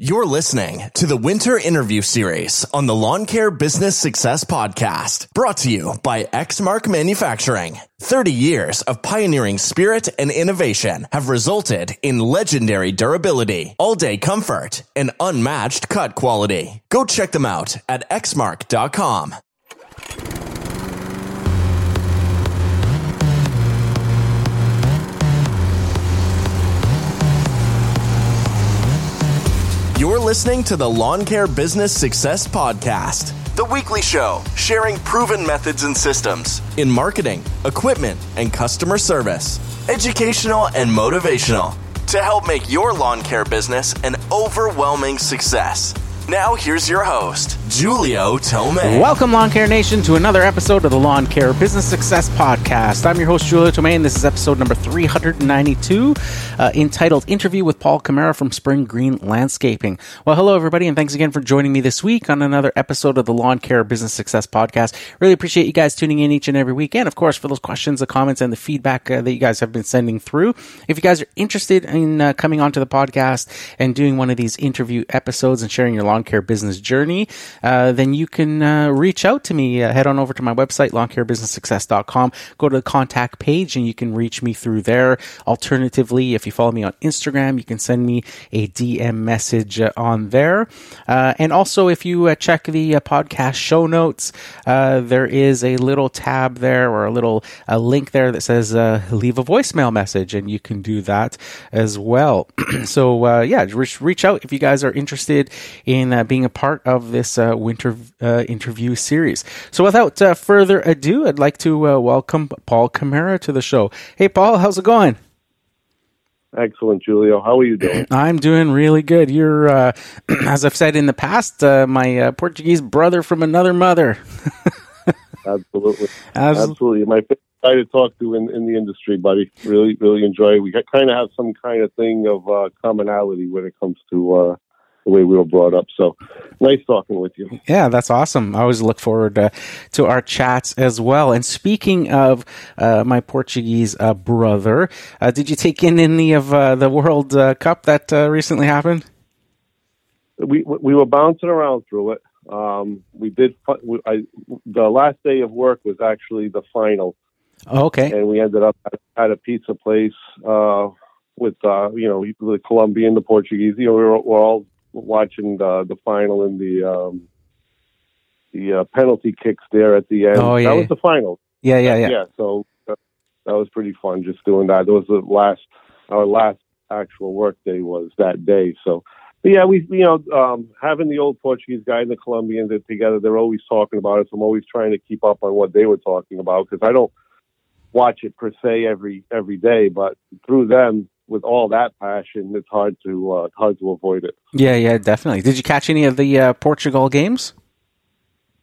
You're listening to the Winter Interview Series on the Lawn Care Business Success Podcast, brought to you by Exmark Manufacturing. 30 years of pioneering spirit and innovation have resulted in legendary durability, all day comfort, and unmatched cut quality. Go check them out at exmark.com. You're listening to the Lawn Care Business Success Podcast, the weekly show sharing proven methods and systems in marketing, equipment, and customer service, educational and motivational to help make your lawn care business an overwhelming success. Now, here's your host, Julio Tomei. Welcome, Lawn Care Nation, to another episode of the Lawn Care Business Success Podcast. I'm your host, Julio Tomei, and this is episode number 392, uh, entitled Interview with Paul Camara from Spring Green Landscaping. Well, hello, everybody, and thanks again for joining me this week on another episode of the Lawn Care Business Success Podcast. Really appreciate you guys tuning in each and every week, and of course, for those questions, the comments, and the feedback uh, that you guys have been sending through. If you guys are interested in uh, coming onto the podcast and doing one of these interview episodes and sharing your lawn care business journey, uh, then you can uh, reach out to me. Uh, head on over to my website, lawncarebusinesssuccess.com. Go to the contact page and you can reach me through there. Alternatively, if you follow me on Instagram, you can send me a DM message uh, on there. Uh, and also, if you uh, check the podcast show notes, there is a little tab there or a little a link there that says leave a voicemail message, and you can do that as well. so, yeah, reach, reach out if you guys are interested in being a part of this winter interview series. So, without further ado, I'd like to welcome Paul Camara to the show. Hey, Paul, how's it going? Excellent, Julio. How are you doing? I'm doing really good. You're, uh, as I've said in the past, uh, my uh, Portuguese brother from another mother. Absolutely. Absolutely. My favorite guy to talk to in, in the industry, buddy. Really, really enjoy. it. We kind of have some kind of thing of uh, commonality when it comes to uh, the way we were brought up. So nice talking with you. Yeah, that's awesome. I always look forward uh, to our chats as well. And speaking of uh, my Portuguese uh, brother, uh, did you take in any of uh, the World uh, Cup that recently happened? We we were bouncing around through it. Um, we did. I, the last day of work was actually the final. Oh, okay. And we ended up at, a pizza place with you know the Colombian, the Portuguese. You know, we were, we're all watching the the final and the um, the uh, penalty kicks there at the end. Oh yeah, that was the final. Yeah, yeah, yeah. Yeah, so uh, that was pretty fun just doing that. That was the last our last actual work day was that day. So, but yeah, we you know um, having the old Portuguese guy and the Colombians together, they're always talking about it. So I'm always trying to keep up on what they were talking about because I don't watch it per se every every day, but through them with all that passion, it's hard to uh, hard to avoid it. Yeah, yeah, definitely. Did you catch any of the uh, Portugal games?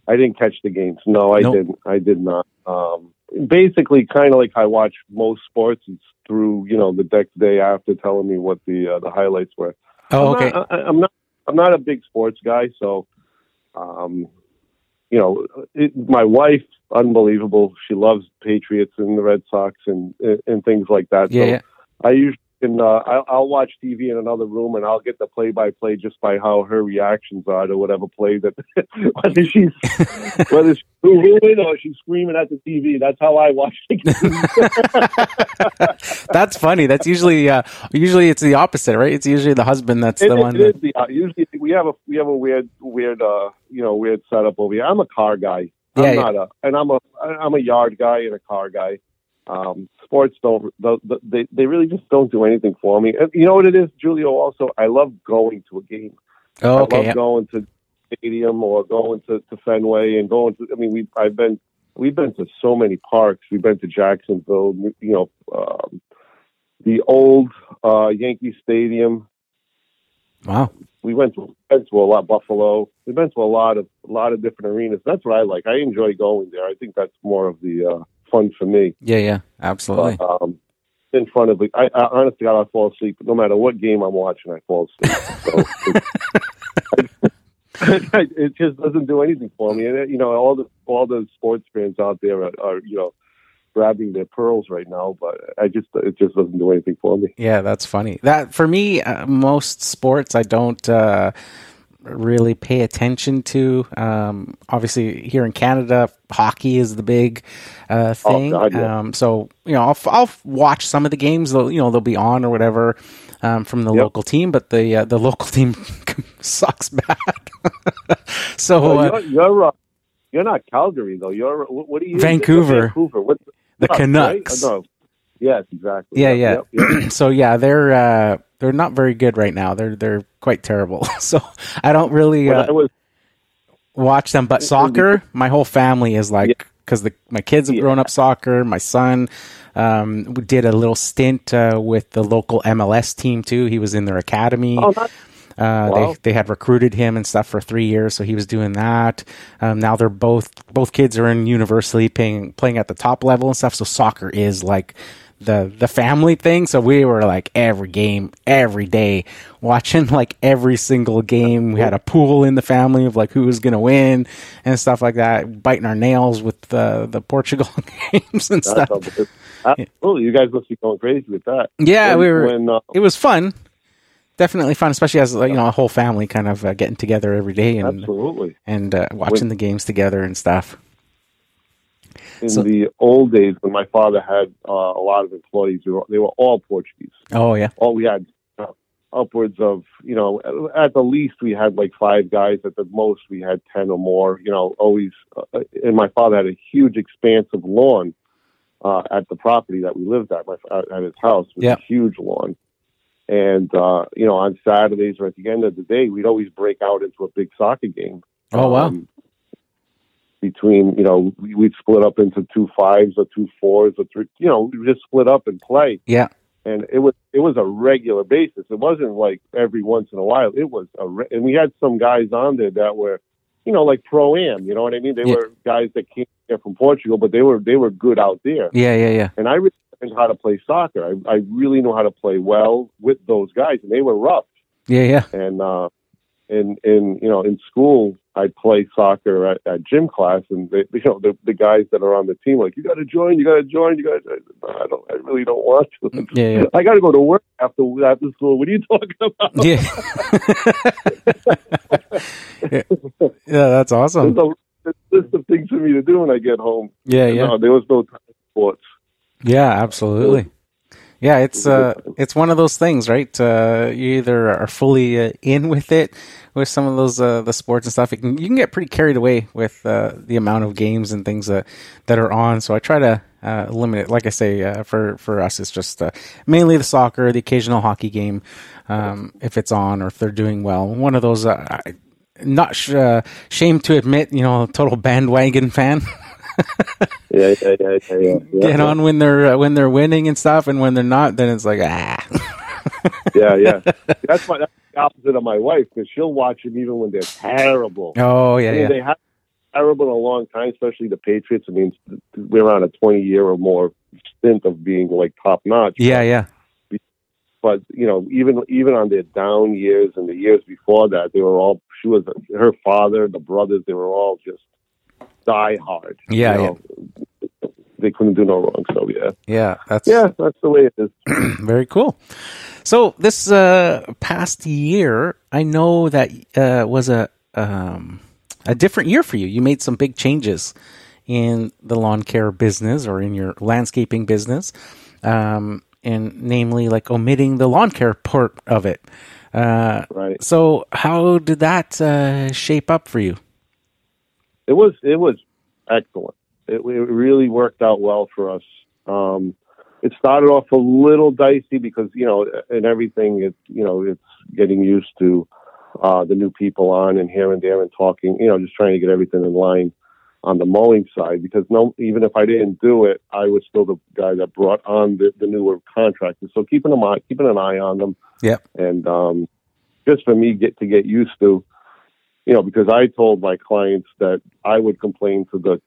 I didn't catch the games. No, I nope. didn't. I did not. Um, basically, kind of like I watch most sports. It's through you know the next day after telling me what the uh, the highlights were. Oh, I'm okay. Not, I, am not. I'm not a big sports guy, so um, you know, it, my wife, unbelievable. She loves Patriots and the Red Sox and and things like that. Yeah. So yeah. I usually can uh, I'll, I'll watch TV in another room and I'll get the play by play just by how her reactions are to whatever play that whether she's whether she's booing or she's screaming at the TV. That's how I watch the game. that's funny. That's usually uh, usually it's the opposite, right? It's usually the husband that's it, the it, one. It that... the, uh, usually we have a we have a weird weird uh you know weird setup over here. I'm a car guy. I'm yeah, not a and I'm a I'm a yard guy and a car guy. Um, sports don't they they really just don't do anything for me. And you know what it is, Julio? Also, I love going to a game. Oh, okay. I love yeah. going to stadium or going to, to Fenway and going to. I mean, we I've been we've been to so many parks. We've been to Jacksonville. You know, um, the old uh, Yankee Stadium. Wow. We went to went to a lot Buffalo. We've been to a lot of a lot of different arenas. That's what I like. I enjoy going there. I think that's more of the uh, fun for me. Yeah, yeah, absolutely. But, um, in front of I, I honestly, I fall asleep. No matter what game I'm watching, I fall asleep. So it, it just doesn't do anything for me. And you know, all the all the sports fans out there are, are you know grabbing their pearls right now, but I just it just doesn't do anything for me. Yeah, that's funny. That for me, uh, most sports I don't uh, really pay attention to. Um, obviously, here in Canada, hockey is the big uh, thing. God, yeah. um, so you know, I'll, I'll watch some of the games. They'll, you know, they'll be on or whatever um, from the Yep. local team, but the uh, the local team sucks bad. so Well, uh, you're you're, uh, you're not Calgary though. You're what, what are you? Vancouver. Vancouver. What, the Right? Canucks. No. Yes, exactly. Yeah, Yep, yeah. yep, yep. so yeah, they're uh, they're not very good right now. They're they're quite terrible. so I don't really uh, I was watch them. But soccer, my whole family is like because the my kids have Yeah. grown up soccer. My son um, did a little stint uh, with the local MLS team too. He was in their academy. oh, Uh, Wow. They they had recruited him and stuff for three years, so he was doing that. Um, now they're both both kids are in university, playing playing at the top level and stuff. So soccer is like the the family thing. So we were like every game, every day, watching like every single game. We had a pool in the family of like who was gonna win and stuff like that. Biting our nails with the the Portugal games and stuff. Absolutely, you guys must be going crazy with that. Yeah, When- we were. When, uh, it was fun. Definitely fun, especially as you know a whole family kind of uh, getting together every day and absolutely. and uh, watching the games together and stuff. In So- the old days, when my father had uh, a lot of employees, they were, they were all Portuguese. Oh yeah, all we had uh, upwards of you know at the least we had like five guys at the most we had 10 or more you know always uh, and my father had a huge expanse of lawn uh, at the property that we lived at my at his house it was Yeah. a huge lawn and uh you know on saturdays or at the end of the day we'd always break out into a big soccer game Oh, wow. Um, between you know we- we'd split up into two fives or two fours or three you know we just split up and play yeah, and it was it was a regular basis. It wasn't like every once in a while. It was a re- and we had some guys on there that were, you know, like pro am. You know what I mean? They Yeah. were guys that came here from Portugal, but they were they were good out there. yeah, yeah, yeah. And I really learned how to play soccer. I, I really know how to play well with those guys, and they were rough. Yeah, yeah. And uh, in in you know in school, I play soccer at, at gym class, and they, you know the the guys that are on the team like you got to join, you got to join, you got. to I don't. I really don't want to. Mm, yeah, yeah. I got to go to work after after school. What are you talking about? Yeah. yeah, that's awesome. There's a list of things for me to do when I get home. Yeah, yeah. No, there was no time for sports. Yeah, absolutely. Yeah, it's uh, it's one of those things, right? Uh, you either are fully uh, in with it with some of those uh, the sports and stuff. You can, you can get pretty carried away with uh, the amount of games and things that that are on. So I try to uh, limit it. Like I say, uh, for for us, it's just uh, mainly the soccer, the occasional hockey game, um, if it's on or if they're doing well. One of those. Uh, I, not sh- uh, shame to admit, you know, total bandwagon fan. Yeah, yeah, yeah, yeah. Get on when they're uh, when they're winning and stuff, and when they're not, then it's like ah. Yeah, yeah. That's my that's the opposite of my wife because she'll watch them even when they're terrible. Oh yeah, yeah, they have terrible in a long time, especially the Patriots. I mean, we're on a twenty year or more stint of being like top notch. yeah, yeah, but you know, even even on their down years and the years before that, they were all. She was her father, the brothers. They were all just die hard. Yeah, know? They couldn't do no wrong. So yeah, yeah. That's yeah, that's the way it is. very cool. So this uh, past year, I know that uh, was a um, a different year for you. You made some big changes in the lawn care business or in your landscaping business, um, and namely like omitting the lawn care part of it. Uh, Right. so how did that uh, shape up for you? It was it was excellent. It, it really worked out well for us. Um, it started off a little dicey because you know, and everything. It you know, it's getting used to uh, the new people on and here and there and talking. You know, just trying to get everything in line on the mowing side because no, even if I didn't do it, I was still the guy that brought on the, the newer contractors. So keeping them on, keeping an eye on them, Yep. and um, just for me get to get used to, you know, because I told my clients that I would complain to the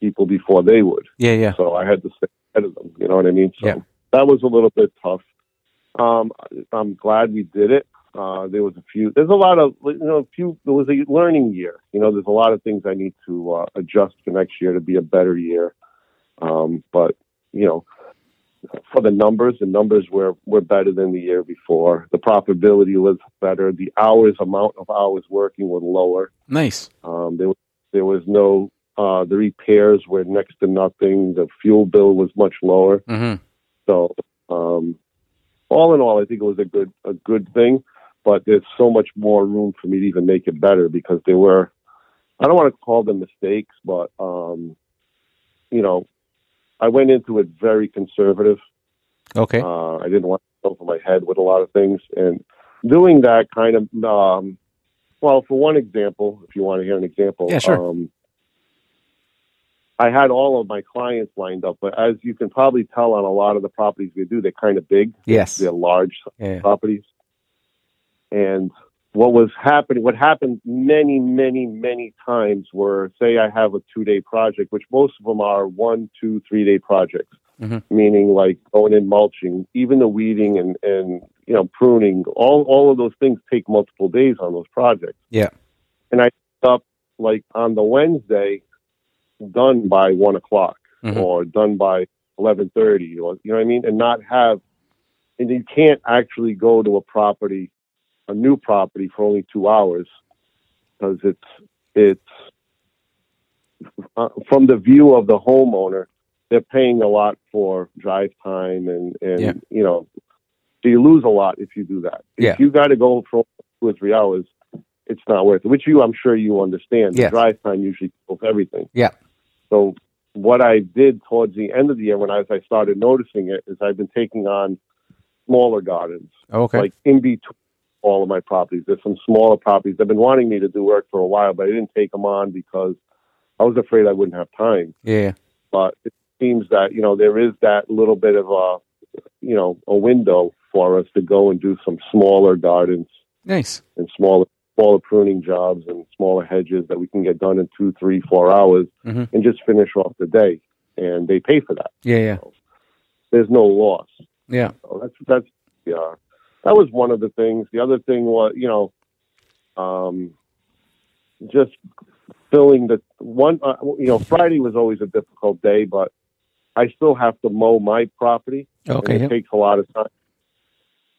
people before they would, Yeah, yeah, so I had to stay ahead of them. You know what I mean? So Yeah. that was a little bit tough. Um, I'm glad we did it. Uh, there was a few. There's a lot of you know, a few. There was a learning year. You know, there's a lot of things I need to uh, adjust for next year to be a better year. Um, but you know, for the numbers, the numbers were, were better than the year before. The profitability was better. The hours, amount of hours working were lower. Nice. Um, there, was- there was no, uh, the repairs were next to nothing. The fuel bill was much lower. Mm-hmm. So, um, all in all, I think it was a good, a good thing, but there's so much more room for me to even make it better because there were, I don't want to call them mistakes, but, um, you know, I went into it very conservative. Okay. Uh, I didn't want to go over my head with a lot of things, and doing that kind of, um, well, for one example, if you want to hear an example, Yeah, sure. Um, I had all of my clients lined up, but as you can probably tell on a lot of the properties we do, they're kind of big. yes. They're large Yeah. properties. And what was happening, what happened many, many, many times were, say, I have a two day project, which most of them are one, two, three day projects, Mhm. meaning like going in mulching, even the weeding and, and, you know, pruning, all, all of those things take multiple days on those projects. Yeah. And I up like on the Wednesday, done by one o'clock Mhm. or done by 1130 or, you know what I mean? And not have, and you can't actually go to a property, a new property for only two hours because it's, it's uh, from the view of the homeowner, they're paying a lot for drive time and, and, Yeah. you know, so you lose a lot if you do that. Yeah. If you got to go for two or three hours, it's not worth it, which you, I'm sure you understand. Yes. The drive time usually kills everything. Yeah. So what I did towards the end of the year when I, as I started noticing it is I've been taking on smaller gardens, Okay. like in between all of my properties. There's some smaller properties. They've been wanting me to do work for a while, but I didn't take them on because I was afraid I wouldn't have time. yeah. But it seems that, you know, there is that little bit of a, you know, a window for us to go and do some smaller gardens Nice. and smaller smaller pruning jobs and smaller hedges that we can get done in two, three, four hours Mhm. and just finish off the day. And they pay for that. Yeah. Yeah. There's no loss. Yeah. So that's that's yeah. That was one of the things. The other thing was, you know, um, just filling the one. Uh, you know, Friday was always a difficult day, but I still have to mow my property. Okay. it takes a lot of time.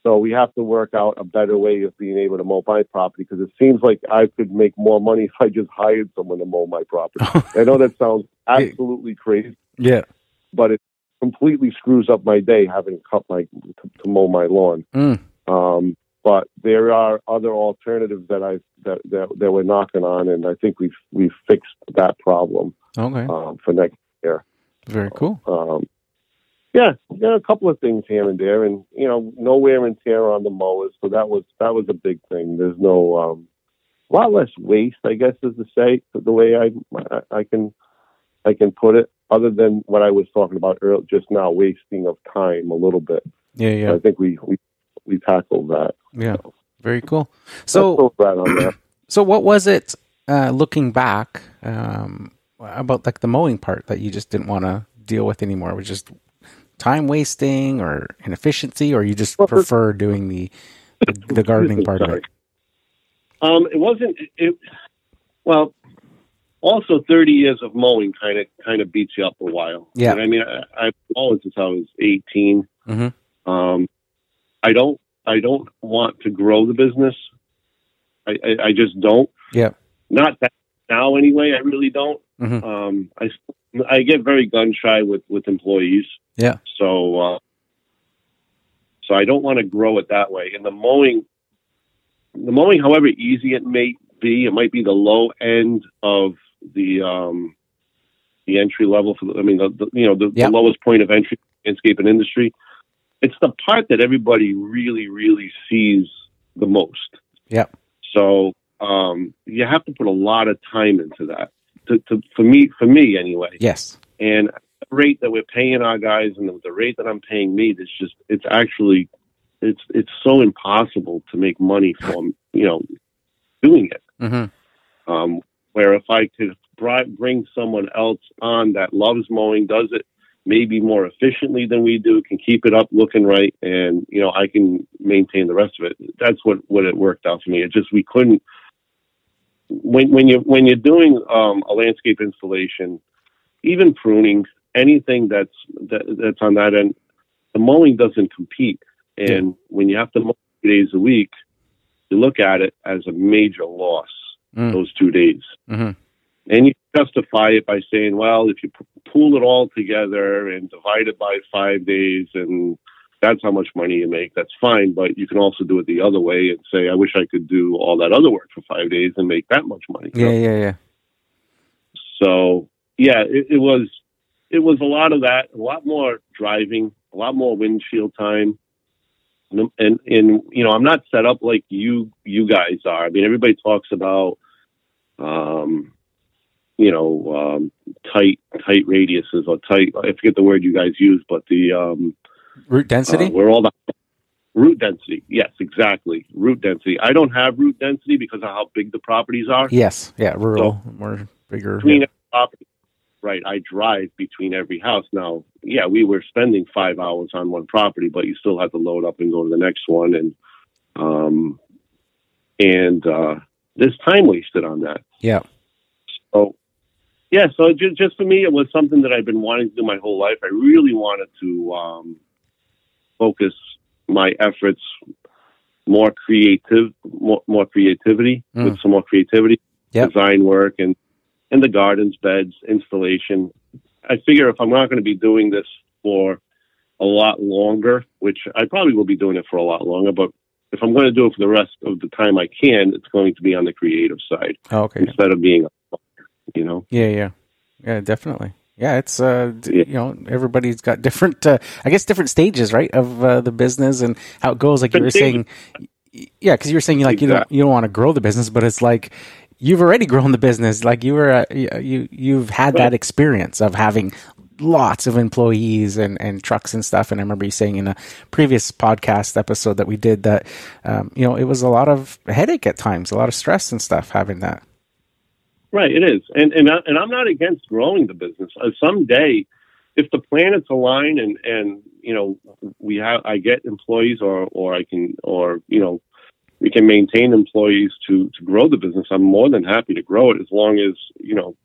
So we have to work out a better way of being able to mow my property because it seems like I could make more money if I just hired someone to mow my property. I know that sounds absolutely crazy, Yeah. but it completely screws up my day having to cut my to, to mow my lawn. Mm. Um, but there are other alternatives that I that, that that we're knocking on, and I think we've we've fixed that problem Okay. um, for next. Year. Very cool. Um, yeah, yeah, a couple of things here and there, and you know, no wear and tear on the mowers, so that was that was a big thing. There's no um, a lot less waste, I guess, is to say the way I I, can I can put it. Other than what I was talking about earlier, just now, wasting of time a little bit. Yeah. Yeah. I think we we we tackled that. Yeah. Very cool. So So, right on that. so what was it? Uh, looking back, um, about like the mowing part that you just didn't want to deal with anymore? It was just time wasting or inefficiency, or you just Well, prefer doing the the, the gardening part of it? Um, it wasn't. It, well, also thirty years of mowing kind of kind of beats you up a while. Yeah. And I mean, I, I've mowed since I was 18 Mhm. Um, I don't. I don't want to grow the business. I, I, I just don't. Yeah. Not that now, anyway. I really don't. Mhm. Um, I I get very gun shy with with employees. Yeah. So, uh, so I don't want to grow it that way. And the mowing, the mowing, however easy it may be, it might be the low end of the um, the entry level for the, I mean, the, the you know the, Yeah. the lowest point of entry in landscaping industry. It's the part that everybody really, really sees the most. Yeah. So um, you have to put a lot of time into that. To, to, for me, for me anyway Yes. and the rate that we're paying our guys and the, the rate that I'm paying me, it's just it's actually it's it's so impossible to make money from you know doing it. Mm-hmm. Um, where if I could bri- bring someone else on that loves mowing, does it maybe more efficiently than we do, can keep it up looking right, and you know I can maintain the rest of it. That's what what it worked out for me. It just we couldn't when when you when you're doing um, a landscape installation, even pruning, anything that's that, that's on that end, the mowing doesn't compete. And when you have to mow three days a week, you look at it as a major loss Mm. those two days. hmm And you justify it by saying, well, if you p- pool it all together and divide it by five days and that's how much money you make, that's fine. But you can also do it the other way and say, I wish I could do all that other work for five days and make that much money. Yeah, yeah, yeah. So yeah, it, it was it was a lot of that, a lot more driving, a lot more windshield time. And, and and you know, I'm not set up like you you guys are. I mean, everybody talks about um you know, um tight tight radiuses or tight I forget the word you guys use, but the um Route density. uh, where all the route density. Yes, exactly. Route density. I don't have route density because of how big the properties are. yes. Yeah. Rural. more bigger. between yeah. every property. Right, I drive between every house. Now, yeah, we were spending five hours on one property, but you still had to load up and go to the next one, and um, and uh, there's time wasted on that. Yeah. So, yeah, so just, just for me, it was something that I've been wanting to do my whole life. I really wanted to um, focus my efforts more creative, more, more creativity Mm. with some more creativity, Yep. design work, and and the gardens, beds, installation. I figure if I'm not going to be doing this for a lot longer, which I probably will be doing it for a lot longer, but if I'm going to do it for the rest of the time I can, it's going to be on the creative side Oh, okay. instead of being, a you know. Yeah, yeah, yeah, definitely. Yeah, it's uh, Yeah. you know, everybody's got different, uh, I guess, different stages, right, of uh, the business and how it goes. Like you were saying, yeah, because you were saying like you don't you don't want to grow the business, but it's like you've already grown the business. Like you were, uh, you you've had that experience of having lots of employees and, and trucks and stuff. And I remember you saying in a previous podcast episode that we did that, um, you know, it was a lot of headache at times, a lot of stress and stuff having that. Right, it is, and and I, and I'm not against growing the business. Uh, someday, if the planets align and and you know we have, I get employees, or or I can, or you know, we can maintain employees to to grow the business. I'm more than happy to grow it as long as you know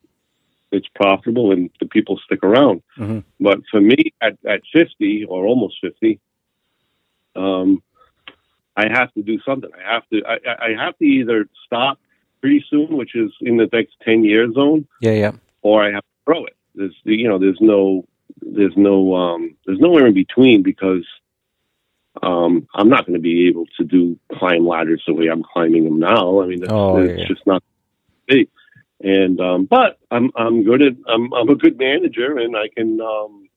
it's profitable and the people stick around. Mhm. But for me, at at 50 or almost 50, um, I have to do something. I have to. I I have to either stop pretty soon, which is in the next 10 year zone, Yeah, yeah. or I have to grow it. There's, you know, there's no, there's no, um, there's nowhere in between because, um, I'm not going to be able to do climb ladders the way I'm climbing them now. I mean, it's, Oh, it's yeah. just not me. And, um, but I'm, I'm good at, I'm, I'm a good manager and I can, um,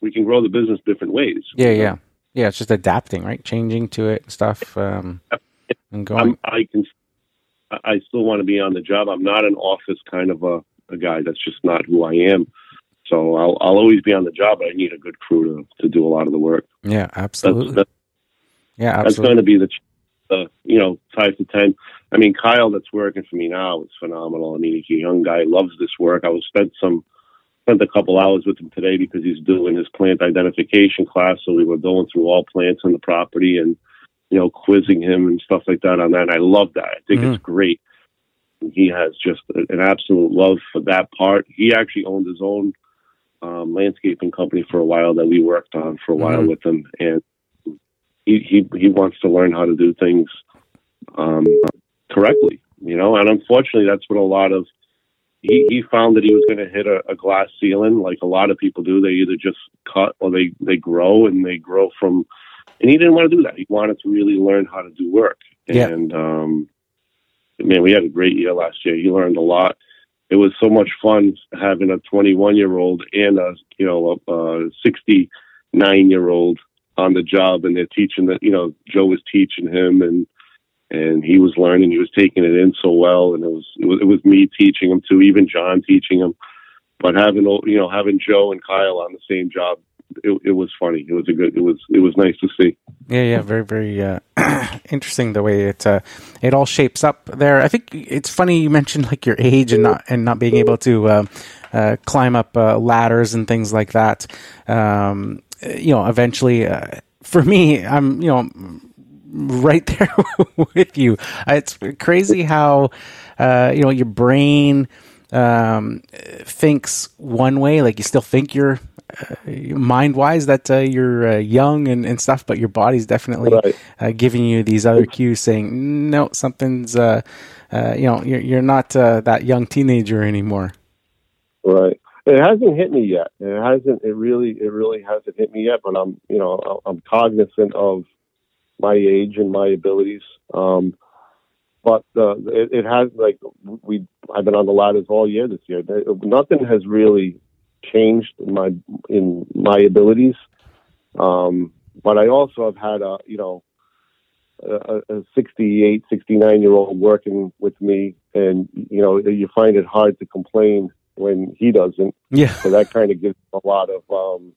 we can grow the business different ways. Yeah, yeah, yeah. It's just adapting, right? Changing to it and stuff, um, and going. I'm, I can, I still want to be on the job. I'm not an office kind of a, a guy. That's just not who I am. So I'll, I'll always be on the job, but I need a good crew to, to do a lot of the work. yeah, absolutely. that's, yeah, that's going to be the, the, you know, five to 10. I mean, Kyle that's working for me now is phenomenal. I mean, he's a young guy, loves this work. I was spent some, spent a couple hours with him today because he's doing his plant identification class. So we were going through all plants on the property and, you know, quizzing him and stuff like that on that. And I love that. I think Mhm. it's great. And he has just an absolute love for that part. He actually owned his own um, landscaping company for a while that we worked on for a while Mhm. with him, and he, he he wants to learn how to do things um, correctly, you know. And unfortunately, that's what a lot of he, he found that he was going to hit a, a glass ceiling, like a lot of people do. They either just cut or they they grow, and they grow from. And he didn't want to do that. He wanted to really learn how to do work. Yeah. And um, man, we had a great year last year. He learned a lot. It was so much fun having a 21 year old and a you know a, a 69 year old on the job, and they're teaching that you know Joe was teaching him, and and he was learning. He was taking it in so well, and it was it was, it was me teaching him too, even John teaching him. But having you know having Joe and Kyle on the same job, it, it was funny. It was a good. It was it was nice to see. Yeah, yeah, very, very uh, interesting the way it uh, it all shapes up there. I think it's funny you mentioned like your age and not and not being able to uh, uh, climb up uh, ladders and things like that. Um, you know, eventually, uh, for me, I'm you know right there with you. It's crazy how uh, you know your brain um, thinks one way, like you still think you're mind wise that uh, you're uh, young and, and stuff, but your body's definitely Right. uh, giving you these other cues saying, no, something's, uh, uh, you know, you're, you're not uh, that young teenager anymore. Right. It hasn't hit me yet. It hasn't. It really. It really hasn't hit me yet. But I'm. You know. I'm cognizant of my age and my abilities. Um, but uh, it, it has like we. I've been on the ladders all year this year. Nothing has really changed in my in my abilities. Um, but I also have had a you know a, a 68, 69 year old working with me, and you know you find it hard to complain when he doesn't. Yeah. So that kind of gives a lot of um,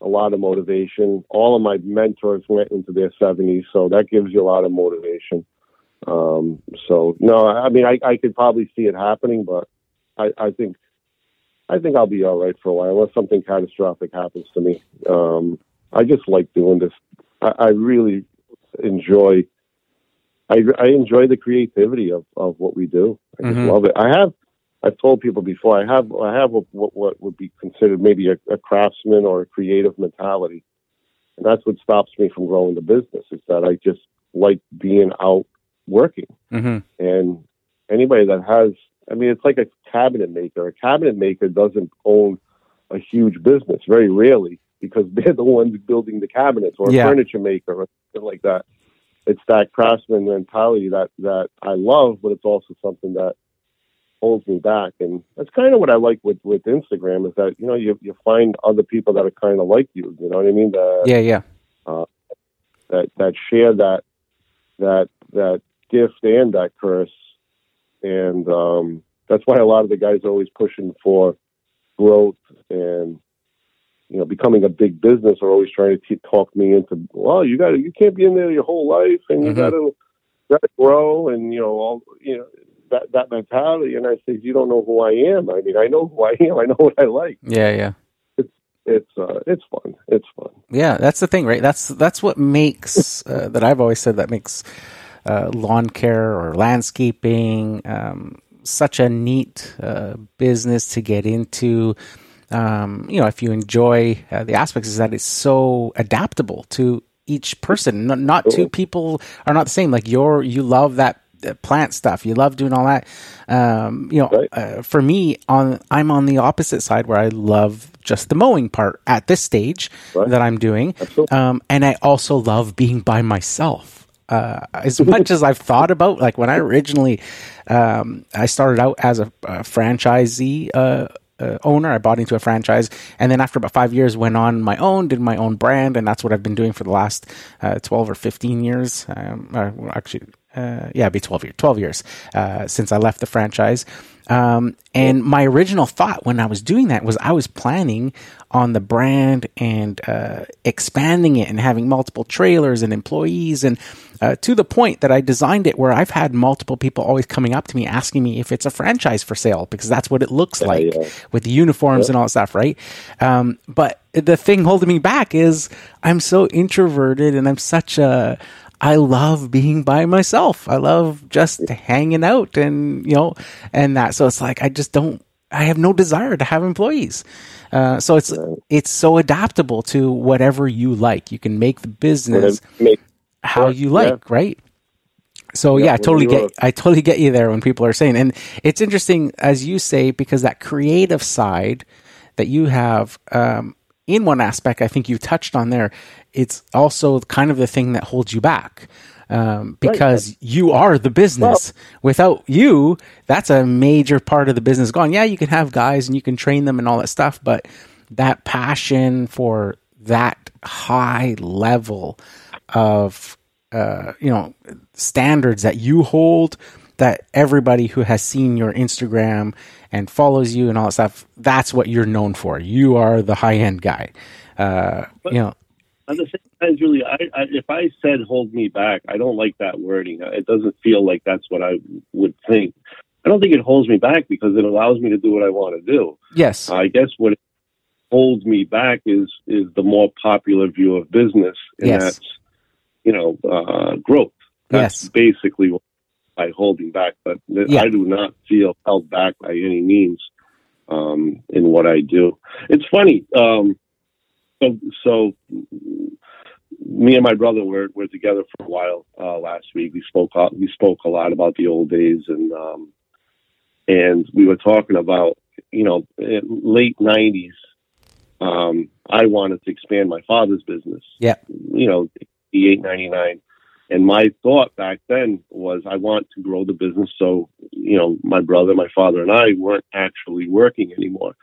a lot of motivation. All of my mentors went into their seventies, so that gives you a lot of motivation. Um, so no, I mean I, I could probably see it happening, but I, I think I think I'll be all right for a while unless something catastrophic happens to me. Um, I just like doing this. I, I really enjoy. I, I enjoy the creativity of, of what we do. I just Mhm. love it. I have I've told people before. I have I have a, what what would be considered maybe a, a craftsman or a creative mentality, and that's what stops me from growing the business. Is that I just like being out working, hmm and anybody that has, I mean, it's like a cabinet maker. A cabinet maker doesn't own a huge business very rarely because they're the ones building the cabinets, or a Yeah. furniture maker, or something like that. It's that craftsman mentality that that I love, but it's also something that holds me back. And that's kind of what I like with with Instagram is that you know you you find other people that are kind of like you. You know what I mean? That Yeah, yeah. Uh, that that share that that that gift and that curse, and um, that's why a lot of the guys are always pushing for growth and you know becoming a big business are always trying to t- talk me into well you got to you can't be in there your whole life and you Mhm. got to got to grow and you know all you know that that mentality and I say you don't know who I am I mean I know who I am I know what I like Yeah, yeah. It's it's uh it's fun it's fun Yeah, that's the thing, right? That's that's what makes uh, that I've always said that makes uh, lawn care or landscaping um, such a neat uh, business to get into. Um, you know, if you enjoy uh, the aspects, is that it's so adaptable to each person. Not, not two people are not the same. Like you're, you love that plant stuff. You love doing all that. Um, you know, Right. uh, for me, on I'm on the opposite side where I love just the mowing part at this stage Right. that I'm doing, um, and I also love being by myself. Uh, as much as I've thought about, like when I originally, um, I started out as a, a franchisee uh, uh, owner. I bought into a franchise, and then after about five years, went on my own, did my own brand, and that's what I've been doing for the last uh, twelve or fifteen years. Um, uh, actually, uh, yeah, it'd be twelve years. Twelve years since I left the franchise. Um, and my original thought when I was doing that was I was planning on the brand and uh, expanding it and having multiple trailers and employees and uh, to the point that I designed it where I've had multiple people always coming up to me asking me if it's a franchise for sale because that's what it looks like yeah. with the uniforms and all that stuff, right? Um, but the thing holding me back is I'm so introverted and I'm such a I love being by myself. I love just hanging out and you know and that. So it's like I just don't. I have no desire to have employees. Uh, so it's it's so adaptable to whatever you like. You can make the business make- how Sure, you like, yeah. right? So yeah, Yeah, I totally get I totally get you there when people are saying, and it's interesting as you say because that creative side that you have um, in one aspect, I think you touched on there. It's also kind of the thing that holds you back. Um, because you are the business. Without you, that's a major part of the business gone. Yeah, you can have guys and you can train them and all that stuff, but that passion for that high level of uh, you know standards that you hold that everybody who has seen your Instagram and follows you and all that stuff that's what you're known for you are the high end guy uh, you know At the same time, Julie, I, I, if I said hold me back, I don't like that wording. It doesn't feel like that's what I would think. I don't think it holds me back because it allows me to do what I want to do. yes I guess what holds me back is is the more popular view of business, and Yes. that's you know uh, growth. That's Yes. basically what by holding back. But Yeah. I do not feel held back by any means. um, in what I do. It's funny. Um, so, so me and my brother were, were together for a while uh, last week. We spoke we spoke a lot about the old days, and um, and we were talking about you know late nineties. Um, I wanted to expand my father's business. Yeah, you know, the eight ninety nine. And my thought back then was, I want to grow the business so, you know, my brother, my father, and I weren't actually working anymore.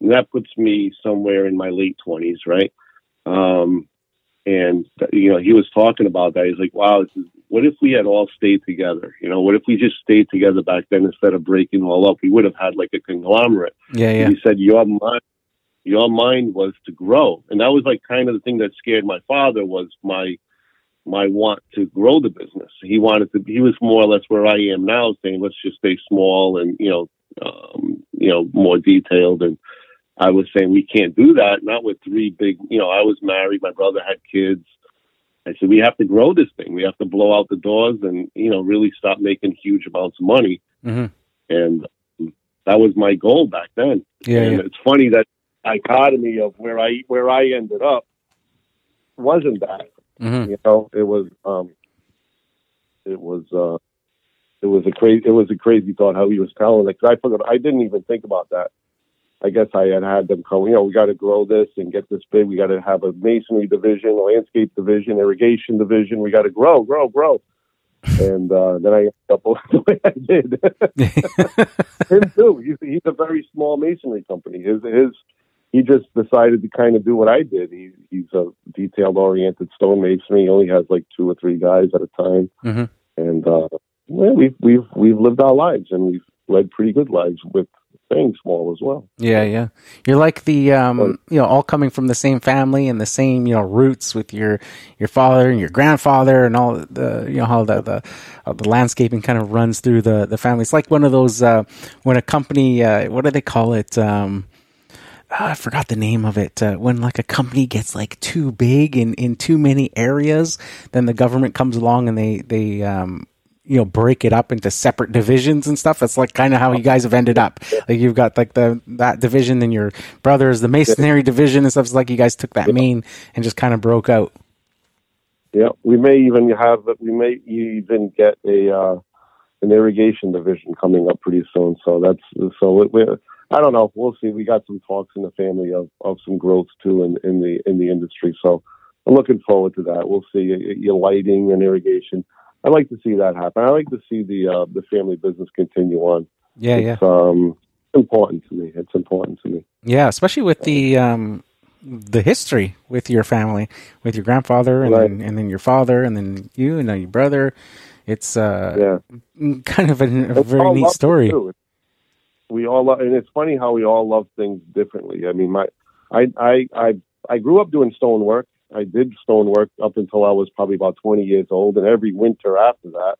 And that puts me somewhere in my late 20s, right? Um, and, you know, he was talking about that. He's like, wow, is, what if we had all stayed together? You know, what if we just stayed together back then instead of breaking all up? We would have had like a conglomerate. Yeah, yeah. And he said, your mind, your mind was to grow. And that was like kind of the thing that scared my father was my, my want to grow the business. He wanted to. He was more or less where I am now, saying let's just stay small and you know, um, you know, more detailed. And I was saying we can't do that. Not with three big. You know, I was married. My brother had kids. I said we have to grow this thing. We have to blow out the doors and you know really stop making huge amounts of money. Mm-hmm. And that was my goal back then. Yeah, and yeah. it's funny that dichotomy of where I where I ended up wasn't that. Mm-hmm. You know, it was um, it was uh, it was a crazy it was a crazy thought how he was telling it. Cause I forgot I didn't even think about that. I guess I had had them come. You know, we got to grow this and get this big. We got to have a masonry division, a landscape division, irrigation division. We got to grow, grow, grow. And uh, then I ended up the way I did. Him too. He's, he's a very small masonry company. His his he just decided to kind of do what I did. He, he's a detailed oriented stonemasonry. He only has like two or three guys at a time, mm-hmm. and uh, well, we've we've we've lived our lives and we've led pretty good lives with staying small as well. Yeah, yeah. You're like the um, you know, all coming from the same family and the same you know roots with your your father and your grandfather and all the you know how the the, uh, the landscaping kind of runs through the the family. It's like one of those uh, when a company uh, what do they call it? Um, oh, I forgot the name of it. Uh, when like a company gets like too big in, in too many areas, then the government comes along and they they um, you know break it up into separate divisions and stuff. That's like kind of how you guys have ended up. Like you've got like the that division, and your brother is the masonry division and stuff. It's like you guys took that main and just kind of broke out. Yeah, we may even have we may even get a uh, an irrigation division coming up pretty soon. So that's so we I don't know. We'll see. We got some talks in the family of, of some growth too in, in the in the industry. So I'm looking forward to that. We'll see your lighting and irrigation. I like to see that happen. I like to see the uh, the family business continue on. Yeah, it's, yeah. Um, important to me. It's important to me. Yeah, especially with the um, the history with your family, with your grandfather, and Right. then and then your father, and then you, and then your brother. It's uh, Yeah. kind of a, a very neat story. We all love, and it's funny how we all love things differently. I mean, my, I, I, I, I grew up doing stonework. I did stonework up until I was probably about 20 years old, and every winter after that.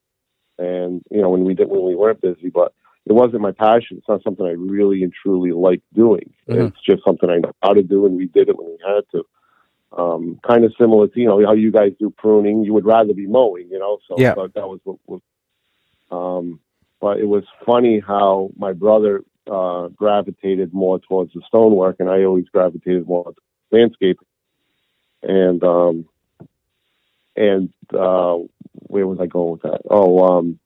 And you know, when we did, when we weren't busy, but it wasn't my passion. It's not something I really and truly like doing. Mhm. It's just something I know how to do, and we did it when we had to. Um, kind of similar to you know how you guys do pruning. You would rather be mowing, you know. So Yeah. that was what was. Um, but it was funny how my brother uh, gravitated more towards the stonework, and I always gravitated more towards landscaping. And um, and uh, where was I going with that? Oh, um,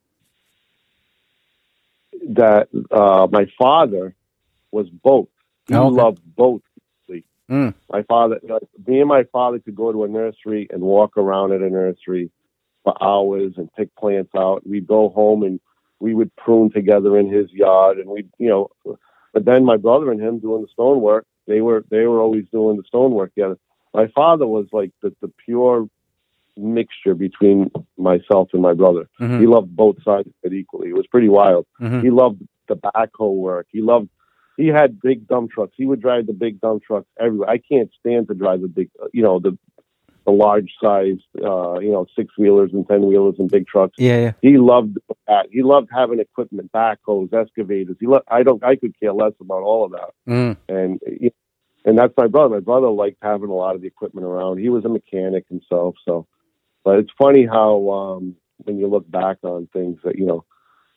that uh, my father was both. He Okay. loved both. Mm. My father, like, me and my father could go to a nursery and walk around at a nursery for hours and pick plants out. We'd go home and we would prune together in his yard, and we, you know. But then my brother and him doing the stonework, they were they were always doing the stonework together. My father was like the, the pure mixture between myself and my brother. Mhm. He loved both sides of it equally. It was pretty wild. Mhm. He loved the backhoe work. He loved. He had big dump trucks. He would drive the big dump trucks everywhere. I can't stand to drive the big, you know, the the large size, uh, you know, six wheelers and ten wheelers and big trucks. Yeah, yeah. He loved that. He loved having equipment, backhoes, excavators. He loved, I don't. I could care less about all of that. Mm. And you and that's my brother. My brother liked having a lot of the equipment around. He was a mechanic himself. So, but it's funny how um, when you look back on things that you know,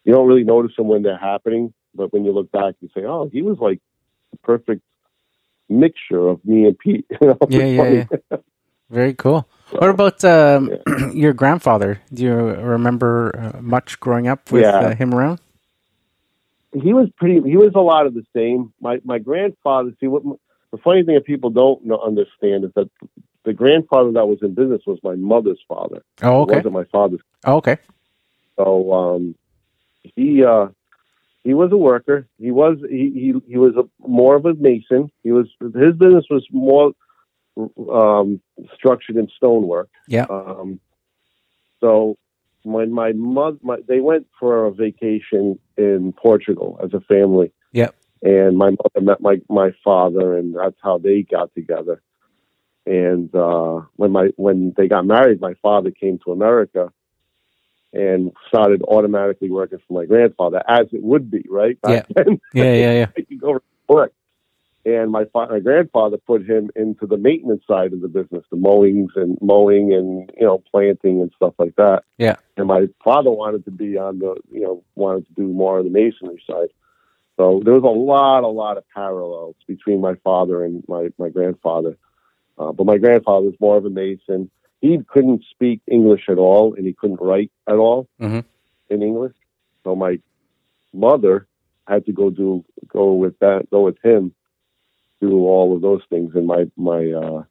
you don't really notice them when they're happening. But when you look back, you say, "Oh, he was like the perfect mixture of me and Pete. You know? Yeah, yeah, yeah. Very cool. What about um, your grandfather? Do you remember uh, much growing up with Yeah. uh, him around? he was pretty. He was a lot of the same. My my grandfather. See, what the funny thing that people don't know, understand is that the grandfather that was in business was my mother's father. Oh, It okay. wasn't my father's. Oh, okay. So um, he uh, he was a worker. He was he he, he was a, more of a mason. He was his business was more um, structured in stonework. Yeah. Um, so when my mother, my, they went for a vacation in Portugal as a family. Yep. And my mother met my my father, and that's how they got together. And uh, when my when they got married, my father came to America and started automatically working for my grandfather, as it would be, right? Back then, Yeah, yeah, yeah. you go work. And my fa- my grandfather put him into the maintenance side of the business, the mowings and mowing and you know planting and stuff like that. Yeah. And my father wanted to be on the you know wanted to do more on the masonry side. So there was a lot, a lot of parallels between my father and my my grandfather. Uh, but my grandfather was more of a mason. He couldn't speak English at all, and he couldn't write at all Mhm. in English. So my mother had to go do go with that go with him do all of those things and my my uh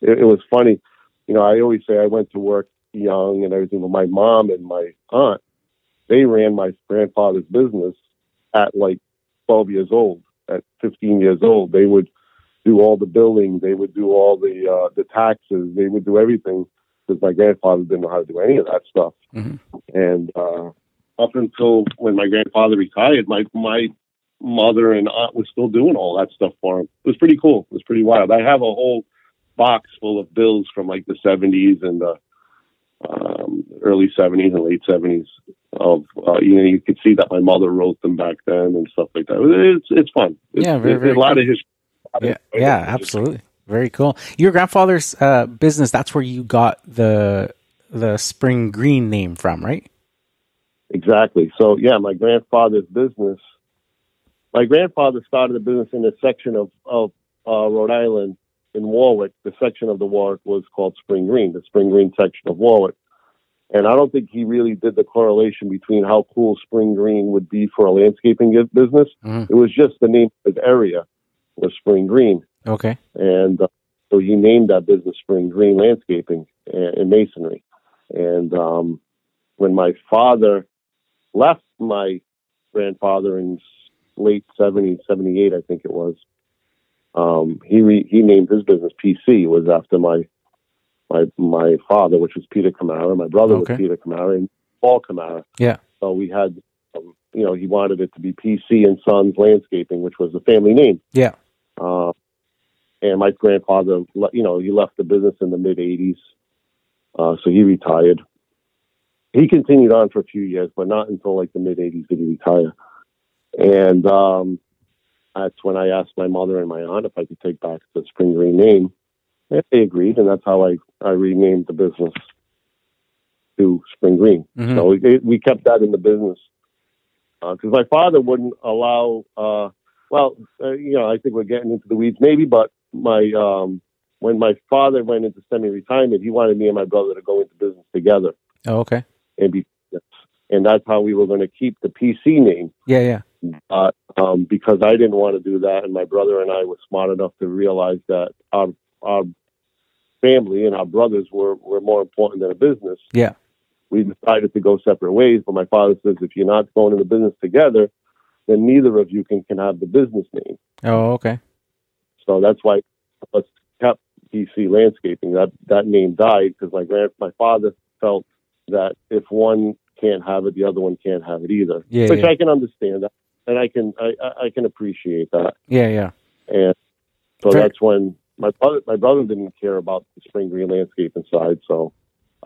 it, it was funny you know i always say i went to work young and everything but my mom and my aunt they ran my grandfather's business at like 12 years old at 15 years old they would do all the billing they would do all the uh the taxes they would do everything because my grandfather didn't know how to do any of that stuff Mhm. and uh up until when my grandfather retired, my my mother and aunt was still doing all that stuff for him. It was pretty cool. It was pretty wild. I have a whole box full of bills from like the seventies and the um, early seventies and late seventies. Of uh, you know, you could see that my mother wrote them back then and stuff like that. It's it's fun. It's, Yeah, very, very a lot cool. of history. Yeah, yeah, absolutely. Very cool. Your grandfather's uh, business, that's where you got the the Spring Green name from, right? Exactly. So yeah, my grandfather's business. My grandfather started a business in a section of of uh, Rhode Island in Warwick. The section of the Warwick was called Spring Green, the Spring Green section of Warwick. And I don't think he really did the correlation between how cool Spring Green would be for a landscaping business. Mhm. It was just the name of his area was Spring Green, Okay. and uh, so he named that business Spring Green Landscaping and, and Masonry. And um, when my father left my grandfather in late 70s, 78, I think it was, um, he re- he named his business PC. It was after my my my father, which was Peter Camara. My brother Okay. was Peter Camara and Paul Camara. Yeah. So we had, um, you know, he wanted it to be PC and Sons Landscaping, which was the family name. Yeah. Uh, and my grandfather, you know, he left the business in the mid 80s. Uh, so he retired. He continued on for a few years, but not until like the mid 80s did he retire. And um, that's when I asked my mother and my aunt if I could take back the Spring Green name. And they agreed, and that's how I, I renamed the business to Spring Green. Mhm. So we, we kept that in the business because my father wouldn't allow. Uh, well, uh, you know, I think we're getting into the weeds, maybe, but my um, when my father went into semi-retirement, he wanted me and my brother to go into business together Oh, okay. and be, and that's how we were going to keep the PC name. Yeah, yeah. Uh, um, because I didn't want to do that, and my brother and I were smart enough to realize that our our family and our brothers were were more important than a business. Yeah. We decided to go separate ways, but my father says if you're not going into business together, then neither of you can can have the business name. Oh, okay. So that's why us kept PC Landscaping. That that name died because my grand my father felt that if one can't have it, the other one can't have it either. Yeah, which yeah. I can understand, and I can I, I- can appreciate that. Yeah, yeah. And so Fair. that's when my brother my brother didn't care about the spring green landscape inside. So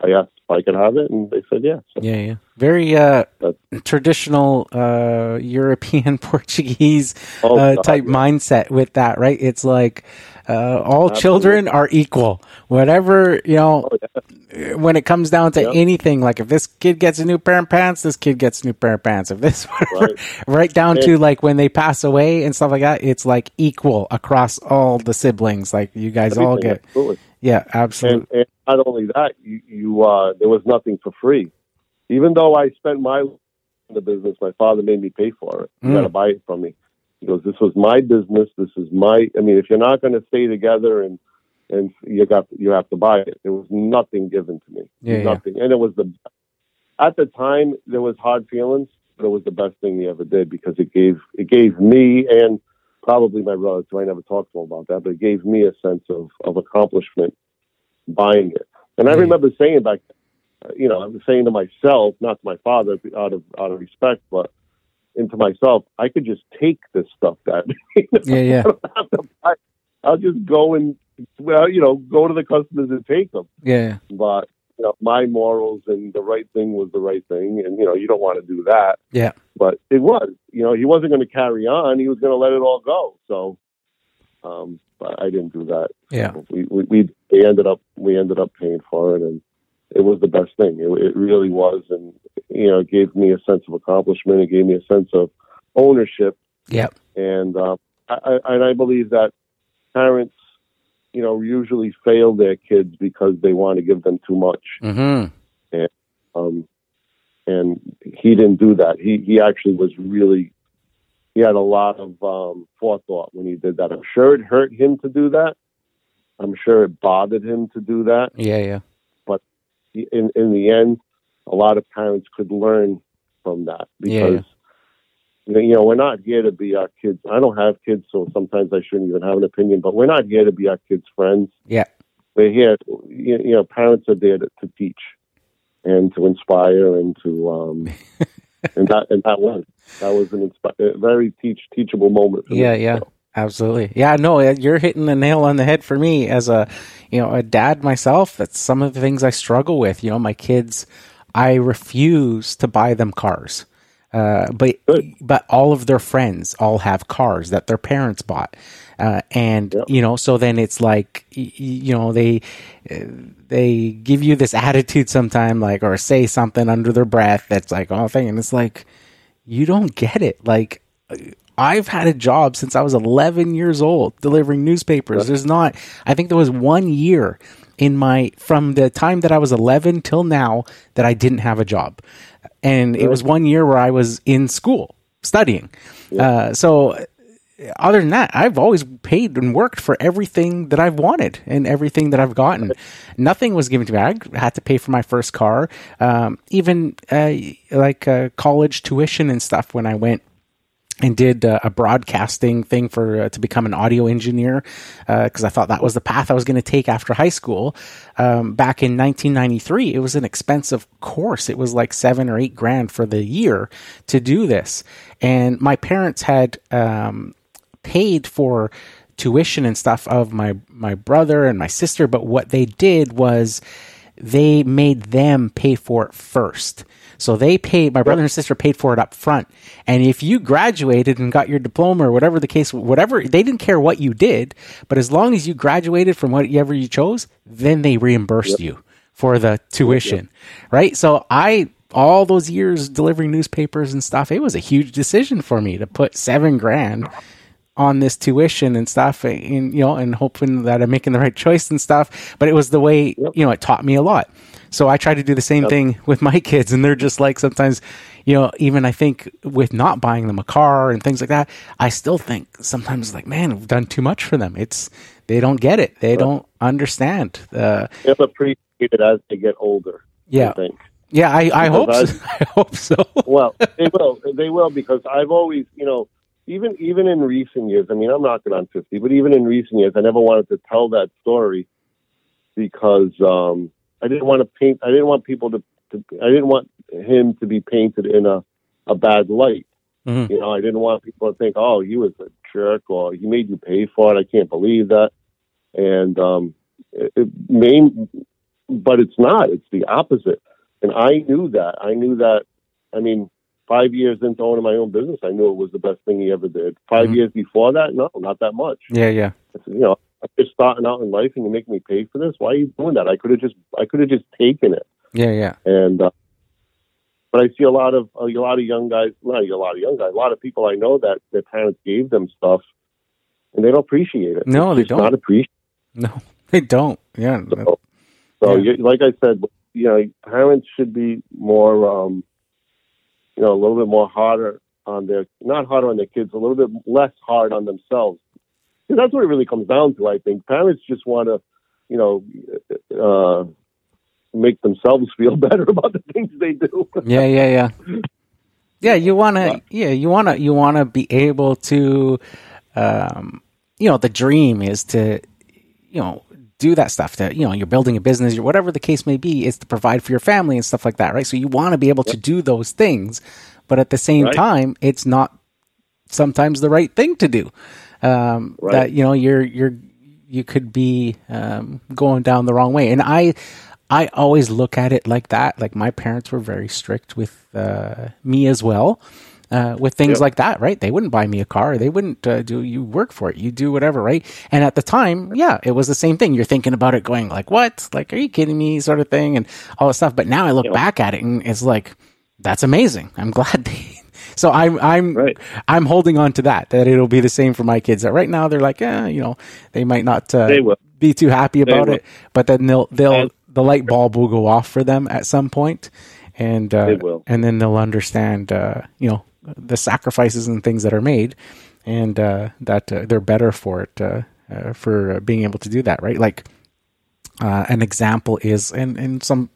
I asked I could have it, and they said yes. So Yeah, yeah. Very uh, That- traditional uh, European Portuguese Oh, uh, type yeah. mindset with that, right? It's like Uh, all Absolutely. children are equal. Whatever you know, oh, yeah. when it comes down to anything, like if this kid gets a new pair of pants, this kid gets a new pair of pants. If this, whatever, right. right down to like when they pass away and stuff like that, it's like equal across all the siblings. Like you guys Everything, all get. Absolutely. Yeah, absolutely. And, and, not only that, you, you uh, there was nothing for free. Even though I spent my in the business, my father made me pay for it. You mm. got to buy it from me. He goes, "This was my business. This is my. I mean, if you're not going to stay together and and you got you have to buy it. There was nothing given to me. Yeah, nothing, yeah. and it was the at the time there was hard feelings, but it was the best thing he ever did because it gave it gave me and probably my brother too. I never talked to him about that, but it gave me a sense of of accomplishment buying it. And I remember saying back, you know, I was saying to myself, not to my father, out of out of respect, but into myself, I could just take this stuff that yeah, yeah. I'll just go and well, you know, go to the customers and take them. Yeah. But you know, my morals and the right thing was the right thing, and you know, you don't want to do that. Yeah. But it was, you know, he wasn't going to carry on. He was going to let it all go. So, um, I didn't do that. Yeah. we, we we we ended up we ended up paying for it, and it was the best thing. It, it really was, and you know, it gave me a sense of accomplishment. It gave me a sense of ownership. Yep. And uh, I, I, and I believe that parents, you know, usually fail their kids because they want to give them too much. Mm-hmm. And um, and he didn't do that. He he actually was really he had a lot of um, forethought when he did that. I'm sure it hurt him to do that. I'm sure it bothered him to do that. Yeah, yeah. But in in the end, a lot of parents could learn from that because yeah. you know we're not here to be our kids. I don't have kids, so sometimes I shouldn't even have an opinion. But we're not here to be our kids' friends. Yeah, we're here. You know, parents are there to, to teach and to inspire and to um, and that and that was that was an inspi- very teach teachable moment. yeah, me, yeah. So. Absolutely. Yeah, no, uh, you're hitting the nail on the head for me as a, you know, a dad myself. That's some of the things I struggle with. You know, my kids, I refuse to buy them cars. Uh, but Good. but all of their friends all have cars that their parents bought, uh, and yep. you know, so then it's like you know they they give you this attitude sometime, like or say something under their breath that's like oh thing, and it's like you don't get it. Like I've had a job since I was 11 years old delivering newspapers. There's not, I think there was one year in my, from the time that I was 11 till now that I didn't have a job. And it was one year where I was in school studying. Uh, so other than that, I've always paid and worked for everything that I've wanted and everything that I've gotten. Nothing was given to me. I had to pay for my first car, um, even uh, like uh, college tuition and stuff when I went and did uh, a broadcasting thing for uh, to become an audio engineer because uh, I thought that was the path I was going to take after high school. Um, back in 1993, it was an expensive course. It was like seven or eight grand for the year to do this, and my parents had um, paid for tuition and stuff of my my brother and my sister. But what they did was they made them pay for it first. So they paid, my brother and sister paid for it up front. And if you graduated and got your diploma or whatever the case, whatever, they didn't care what you did, but as long as you graduated from whatever you chose, then they reimbursed yep. you for the tuition, yep. right? So I, all those years delivering newspapers and stuff, it was a huge decision for me to put seven grand on this tuition and stuff and you know and hoping that I'm making the right choice and stuff but it was the way yep. you know it taught me a lot so I try to do the same yep. thing with my kids, and they're just like sometimes, you know, even I think with not buying them a car and things like that, I still think sometimes like, man, we've done too much for them. It's they don't get it, they right. don't understand. Uh, They'll appreciate it as they get older. Yeah, I think. Yeah, I, I hope so. I hope so. well, they will. They will because I've always, you know, even even in recent years. I mean, I'm knocking on fifty, but even in recent years, I never wanted to tell that story because um, I didn't want to paint. I didn't want people to. to I didn't want him to be painted in a a bad light. Mm-hmm. You know, I didn't want people to think, "Oh, he was a jerk," or "He made you pay for it." I can't believe that. And um, it, it main, but it's not. It's the opposite. And I knew that. I knew that. I mean, five years into owning my own business, I knew it was the best thing he ever did. 5 mm-hmm. years before that, no, not that much. Yeah, yeah. You know, just starting out in life and you make me pay for this. Why are you doing that? I could have just I could have just taken it. Yeah, yeah. And uh, but I see a lot of a lot of young guys, not a lot of young guys, a lot of people I know that their parents gave them stuff, and they don't appreciate it. No, they don't. Not appreciate. No, they don't. Yeah. So, so Yeah. you, like I said, you know, parents should be more, um, you know, a little bit more harder on their, not harder on their kids, a little bit less hard on themselves. 'Cause that's what it really comes down to. I think parents just want to, you know, uh, make themselves feel better about the things they do. yeah, yeah, yeah. Yeah, you want to. Yeah, you want to. You want to be able to. Um, you know, the dream is to, you know, do that stuff. To you know, you're building a business, or whatever the case may be, is to provide for your family and stuff like that, right? So you want to be able to do those things, but at the same Right. time, it's not sometimes the right thing to do. Um, Right. That you know, you're you're you could be um, going down the wrong way, and I. I always look at it like that. Like my parents were very strict with uh, me as well, uh, with things Yep. like that, right? They wouldn't buy me a car. They wouldn't uh, do. You work for it. You do whatever, right? And at the time, yeah, it was the same thing. You're thinking about it, going like, "What? Like, are you kidding me?" Sort of thing, and all this stuff. But now I look Yeah. back at it, and it's like, that's amazing. I'm glad. They, so I'm I'm Right. I'm holding on to that. That it'll be the same for my kids. That right now they're like, eh, you know, they might not uh, They will. be too happy about it, but then they'll they'll And- the light bulb will go off for them at some point, and uh, will. and then they'll understand, uh, you know, the sacrifices and things that are made, and uh, that uh, they're better for it uh, uh, for being able to do that, right? Like uh, an example is, and and some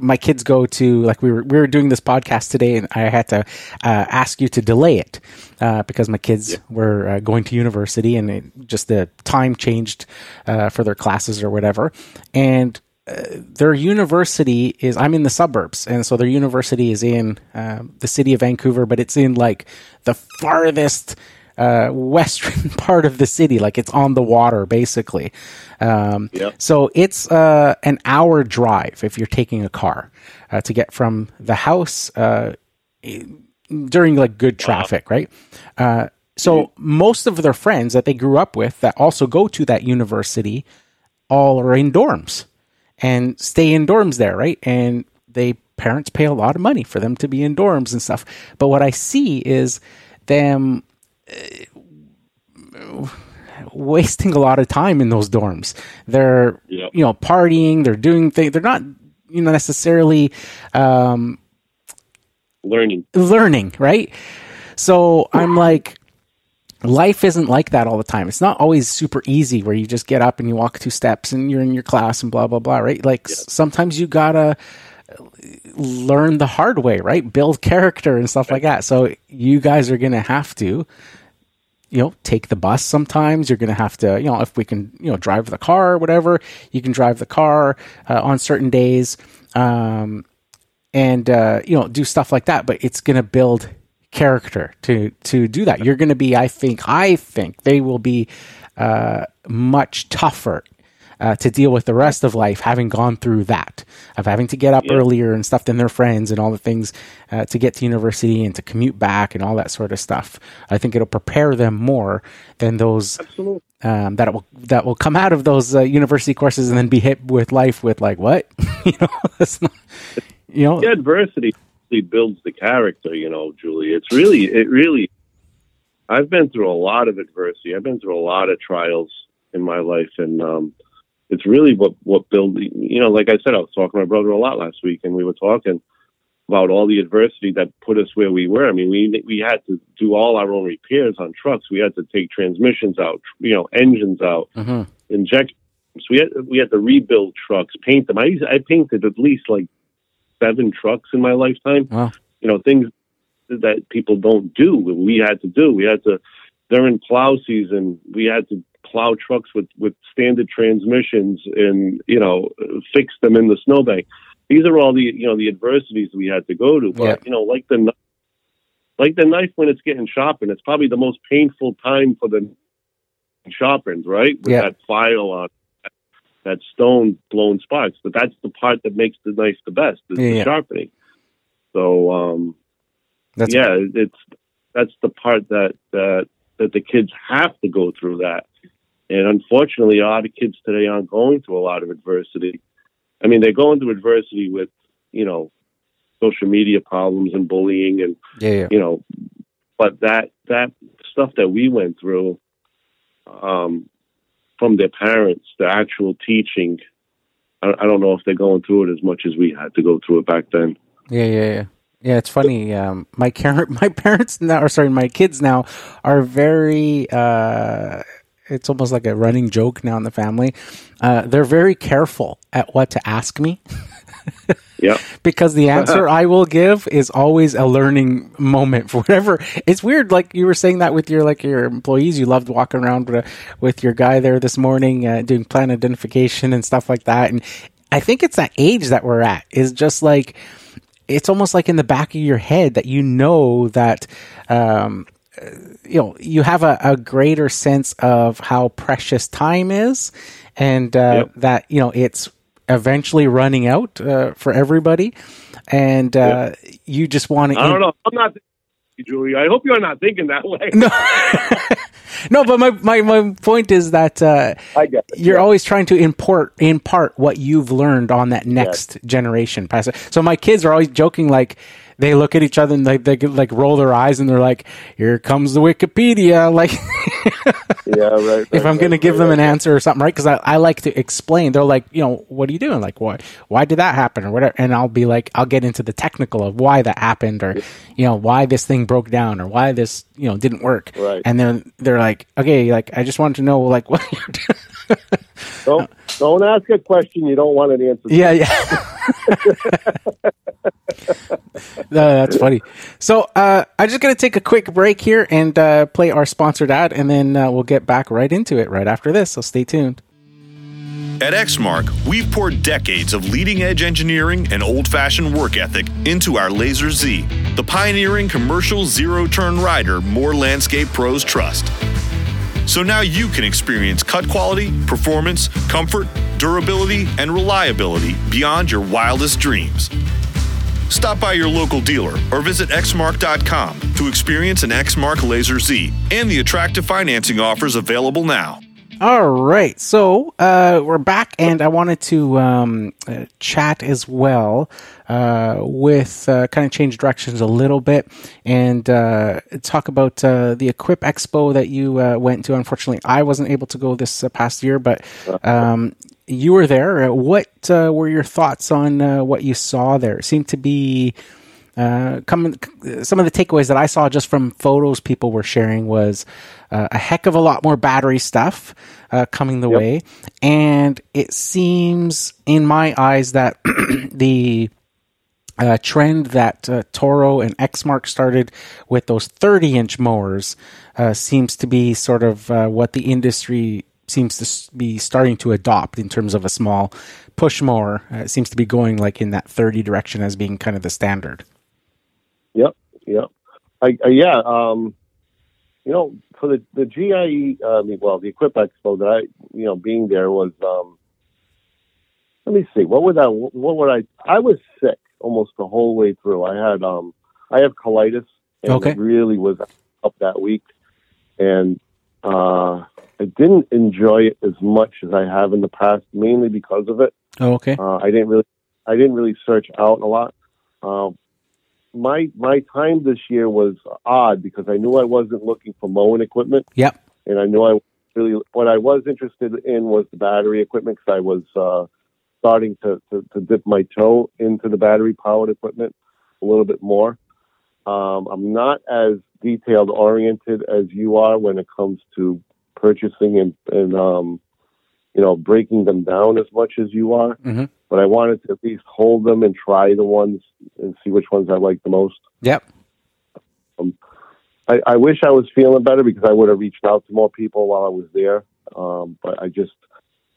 my kids go to like we were we were doing this podcast today, and I had to uh, ask you to delay it uh, because my kids were uh, going to university, and it, just the time changed uh, for their classes or whatever, and. Uh, their university is I'm in the suburbs, and so their university is in um, the city of Vancouver, but it's in like the farthest uh, western part of the city, like it's on the water, basically. Um, Yep. So it's uh, an hour drive if you're taking a car uh, to get from the house uh, during like good traffic, right? Uh, so most of their friends that they grew up with that also go to that university all are in dorms and stay in dorms there, right? And they parents pay a lot of money for them to be in dorms and stuff. But what I see is them wasting a lot of time in those dorms. They're Yep. you know partying, they're doing things. They're not you know necessarily um, Learning. learning, right? So I'm like, life isn't like that all the time. It's not always super easy where you just get up and you walk two steps and you're in your class and blah, blah, blah, right? Like sometimes you gotta learn the hard way, right? Build character and stuff like that. So you guys are to have to, you know, take the bus sometimes. You're going to have to, you know, if we can, you know, drive the car or whatever, you can drive the car uh, on certain days. Um, and uh, you know do stuff like that but it's going to build character to to do that you're going to be i think i think they will be uh, much tougher uh, to deal with the rest of life having gone through that of having to get up earlier and stuff than their friends and all the things uh, to get to university and to commute back and all that sort of stuff i think it'll prepare them more than those um, that will that will come out of those uh, university courses and then be hit with life with like what you know that's not you know The adversity builds the character, you know, Julie. It's really, it really, I've been through a lot of adversity. I've been through a lot of trials in my life. And, um, it's really what, what build, you know, like I said, I was talking to my brother a lot last week and we were talking about all the adversity that put us where we were. I mean, we, we had to do all our own repairs on trucks. We had to take transmissions out, you know, engines out, Mhm. inject. So we had, we had to rebuild trucks, paint them. I, used- I painted at least like seven trucks in my lifetime. Wow. You know, things that people don't do. We had to do. We had to during plow season. We had to plow trucks with with standard transmissions and you know fix them in the snowbank. These are all the you know the adversities we had to go to. But Yeah. you know, like the like the knife when it's getting sharpened, it's probably the most painful time for the sharpened, right? With Yeah. that file on that stone blowing sparks. But that's the part that makes the knife the best is Yeah, the sharpening. So um, That's yeah, it's that's the part that that that the kids have to go through that, And unfortunately, a lot of kids today aren't going through a lot of adversity. I mean, they're going through adversity with, you know, social media problems and bullying and, Yeah, yeah. you know, but that, that stuff that we went through, um, from their parents, the actual teaching, I, I don't know if they're going through it as much as we had to go through it back then. Yeah, yeah, yeah. Yeah, it's funny. Um, my car- my parents now, or sorry, my kids now are very. Uh, it's almost like a running joke now in the family. Uh, they're very careful at what to ask me Yeah. because the answer I will give is always a learning moment for whatever. It's weird, like you were saying that with your like your employees. You loved walking around with, with your guy there this morning, uh, doing plan identification and stuff like that. And I think it's that age that we're at is just like it's almost like in the back of your head that you know that. Um, you know, you have a, a greater sense of how precious time is, and uh, Yep. that you know it's eventually running out uh, for everybody, and uh, you just want to. I don't know. I'm not, Julie. I hope you're not thinking that way. No, no, but my, my, my point is that uh, I get it. you're Yeah. always trying to import impart what you've learned on that next generation. So my kids are always joking like they look at each other and they they like roll their eyes and they're like, "Here comes the Wikipedia!" Like Yeah, right. if I'm going to give them an answer or something, right? Because I, I like to explain. They're like, you know, what are you doing? Like, why why did that happen or whatever? And I'll be like, I'll get into the technical of why that happened or you know why this thing broke down or why this you know didn't work. Right. And then they're like, okay, like I just wanted to know like what you're doing. Don't don't ask a question you don't want an answer. to. Yeah, yeah. no, that's funny. So uh, I'm just going to take a quick break here and uh, play our sponsored ad, and then uh, we'll get back right into it right after this. So stay tuned. At Exmark, we've poured decades of leading edge engineering and old fashioned work ethic into our Laser Z, the pioneering commercial zero turn rider more landscape pros trust. So now you can experience cut quality, performance, comfort, durability, and reliability beyond your wildest dreams. Stop by your local dealer or visit exmark.com to experience an Exmark Laser Z and the attractive financing offers available now. All right, so uh, we're back, and I wanted to um, uh, chat as well uh, with uh, kind of change directions a little bit and uh, talk about uh, the Equip Expo that you went to. Unfortunately, I wasn't able to go this past year, but um, you were there. What were your thoughts on what you saw there? It seemed to be uh, coming, some of the takeaways that I saw just from photos people were sharing was uh, a heck of a lot more battery stuff uh, coming the way, and it seems in my eyes that the uh, trend that uh, Toro and Exmark started with those 30 inch mowers uh, seems to be sort of uh, what the industry seems to be starting to adopt in terms of a small push mower. Uh, it seems to be going like in that 30 direction as being kind of the standard. Yep, yep. I, I yeah, um, you know, for the the GIE, uh, I mean, well, the Equip Expo that I, you know, being there was. Um, let me see. What would I? What would I? I was sick almost the whole way through. I had um, I have colitis, and Okay. it really was up that week, and uh, I didn't enjoy it as much as I have in the past, mainly because of it. Oh, okay. Uh, I didn't really, I didn't really search out a lot. Uh, my my time this year was odd because I knew I wasn't looking for mowing equipment, Yep. and I knew I really what I was interested in was the battery equipment because I was uh, starting to, to to dip my toe into the battery powered equipment a little bit more. Um, I'm not as detailed oriented as you are when it comes to purchasing and and um, you know breaking them down as much as you are Mhm. but I wanted to at least hold them and try the ones and see which ones I like the most. Yep. I, I wish I was feeling better because I would have reached out to more people while I was there. Um, but I just,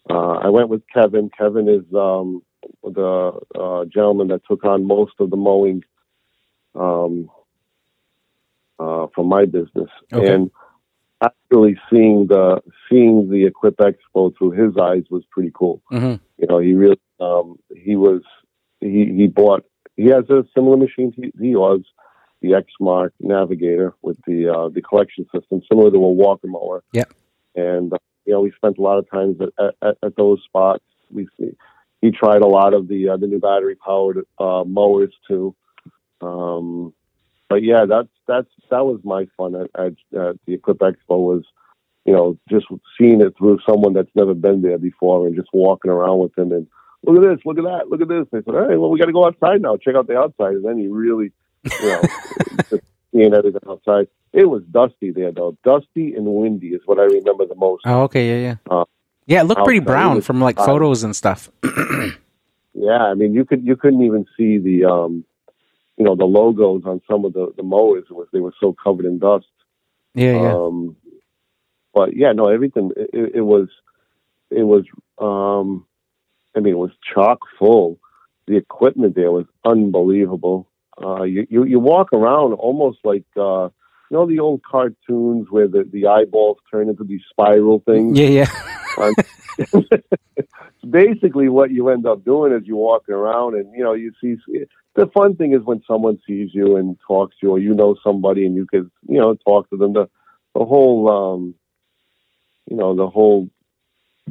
uh, I went with Kevin. Kevin is um, the uh, gentleman that took on most of the mowing um, uh, from my business. Okay. And actually seeing the seeing the Equip Expo through his eyes was pretty cool. hmm you know, he really, um, he was, he, he bought, he has a similar machine to he was, the Exmark Navigator with the, uh, the collection system, similar to a Walker mower. Yeah, And uh, you know, we spent a lot of times at, at, at those spots. We see he tried a lot of the uh, the new battery powered uh, mowers too. Um, but yeah, that's that's that was my fun at, at, at the Equip Expo was, you know, just seeing it through someone that's never been there before and just walking around with them and look at this, look at that, look at this. They said, all right, well, we got to go outside now, check out the outside, and then you really, you know, just seeing everything outside. It was dusty there though, dusty and windy is what I remember the most. Oh, okay, yeah, yeah. Uh, yeah, it looked pretty brown from like photos and stuff. yeah, I mean, you could you couldn't even see the um, you know, the logos on some of the the mowers was they were so covered in dust. Yeah, yeah. Um, but yeah, no, everything it, it was it was um, I mean, it was chock full. The equipment there was unbelievable. Uh, you, you you walk around almost like uh, you know the old cartoons where the, the eyeballs turn into these spiral things. Yeah, yeah. basically what you end up doing is you walking around and you know you see the fun thing is when someone sees you and talks to you or you know somebody and you could you know talk to them the the whole um you know the whole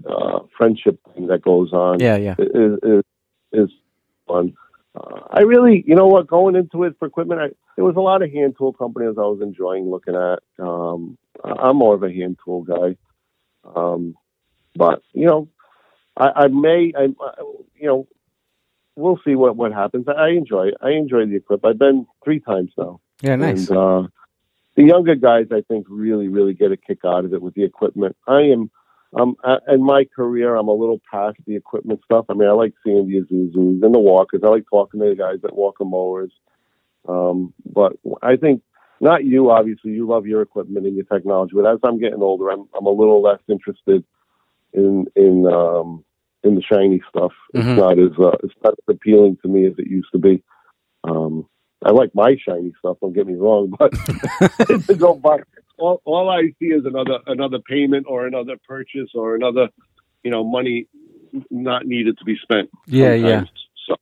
uh friendship thing that goes on yeah yeah is is, is fun uh, I really, you know what, going into it for equipment, I, there was a lot of hand tool companies I was enjoying looking at. Um, I'm more of a hand tool guy. Um, but, you know, I, I may, I, you know, we'll see what, what happens. I enjoy. I enjoy the equipment. I've been three times now. Yeah, nice. And, uh, the younger guys, I think, really, really get a kick out of it with the equipment. I am, um, in my career, I'm a little past the equipment stuff. I mean, I like seeing the Isuzus and the walkers. I like talking to the guys that walk the mowers. Um, but I think not you, obviously, you love your equipment and your technology. But as I'm getting older, I'm, I'm a little less interested in in um, in the shiny stuff. Mm-hmm. It's not as uh, it's not as appealing to me as it used to be. Um, I like my shiny stuff. Don't get me wrong, but to go buy all, all I see is another another payment or another purchase or another, you know, money not needed to be spent. Yeah, yeah. So,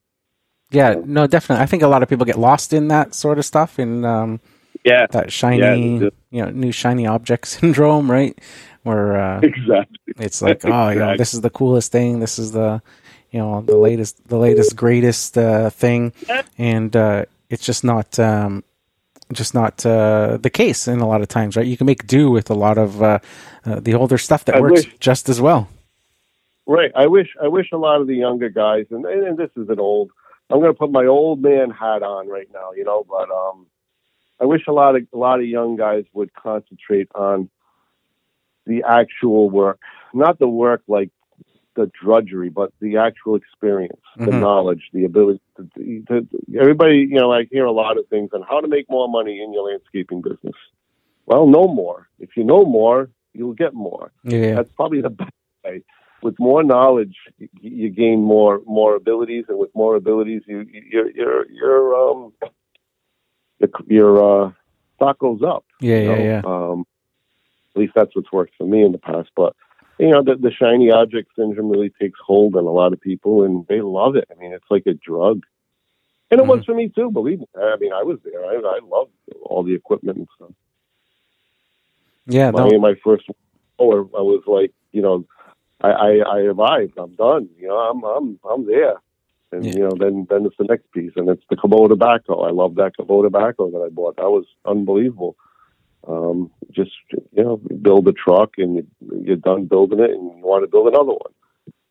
yeah, no, definitely. I think a lot of people get lost in that sort of stuff in um, yeah, that shiny, yeah, you know, new shiny object syndrome, right? Where uh, exactly it's like, oh, exactly. you know, this is the coolest thing. This is the, you know, the latest, the latest, greatest uh, thing, and uh, it's just not. Um, just not uh, the case in a lot of times, right? You can make do with a lot of uh, uh, the older stuff that I works wish, just as well. Right. I wish. I wish a lot of the younger guys, and and this is an old. I'm going to put my old man hat on right now, you know. But um, I wish a lot of a lot of young guys would concentrate on the actual work, not the work like the drudgery, but the actual experience, mm-hmm. the knowledge, the ability to, to, everybody, you know, I hear a lot of things on how to make more money in your landscaping business. Well, know more. If you know more, you'll get more. Yeah. That's probably the best way. With more knowledge, you, gain more more abilities, and with more abilities, you your your your um your uh, stock goes up. Yeah, yeah, know? yeah. Um, at least that's what's worked for me in the past. But you know, the, the shiny object syndrome really takes hold on a lot of people, and they love it. I mean, it's like a drug. And it mm-hmm. was for me too. Believe me. I mean, I was there. I, I loved all the equipment and stuff. Yeah, my, my first or I was like, you know, I, I, I arrived. I'm done. You know, I'm I'm I'm there. And yeah. you know, then then it's the next piece, and it's the Kubota backhoe. I love that Kubota backhoe that I bought. That was unbelievable um, just you know build a truck and you're done building it and you want to build another one.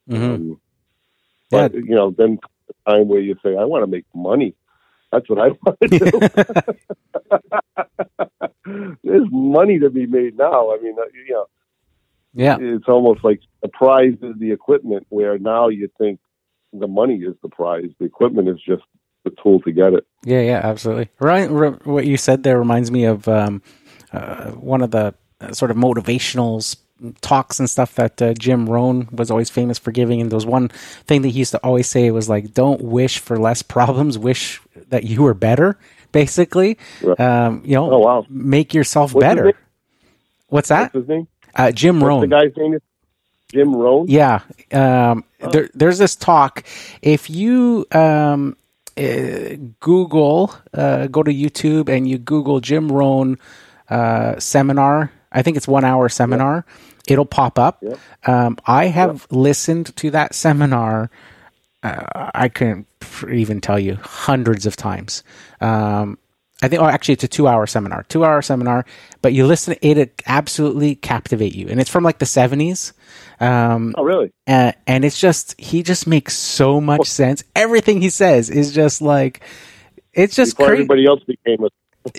Mm-hmm. Um, but yeah. you know, then the time where you say, "I want to make money." That's what I want to do. There's money to be made now. I mean, uh, you know, yeah, it's almost like the prize is the equipment. Where now you think the money is the prize, the equipment is just the tool to get it. Yeah, yeah, absolutely. Right, what you said there reminds me of um, uh, one of the uh, sort of motivational talks and stuff that uh, Jim Rohn was always famous for giving. And there was one thing that he used to always say was like, "Don't wish for less problems. Wish that you were better." Basically, um, you know, oh, wow. make yourself What's better. What's that? What's his name? Uh, Jim What's Rohn. The guy's name is Jim Rohn. Yeah. Um, oh. there, there's this talk. If you um, uh, Google, uh, go to YouTube and you Google Jim Rohn uh, seminar I think it's one hour seminar. It'll pop up. Yep. Um, I have listened to that seminar. Uh, I couldn't even tell you hundreds of times. Um, I think, oh, actually, it's a two hour seminar, two hour seminar, but you listen, it absolutely captivate you. And it's from like the 70s. Um, Oh, really? uh, and it's just, he just makes so much sense. Everything he says is just like, it's just Before crazy. everybody else became a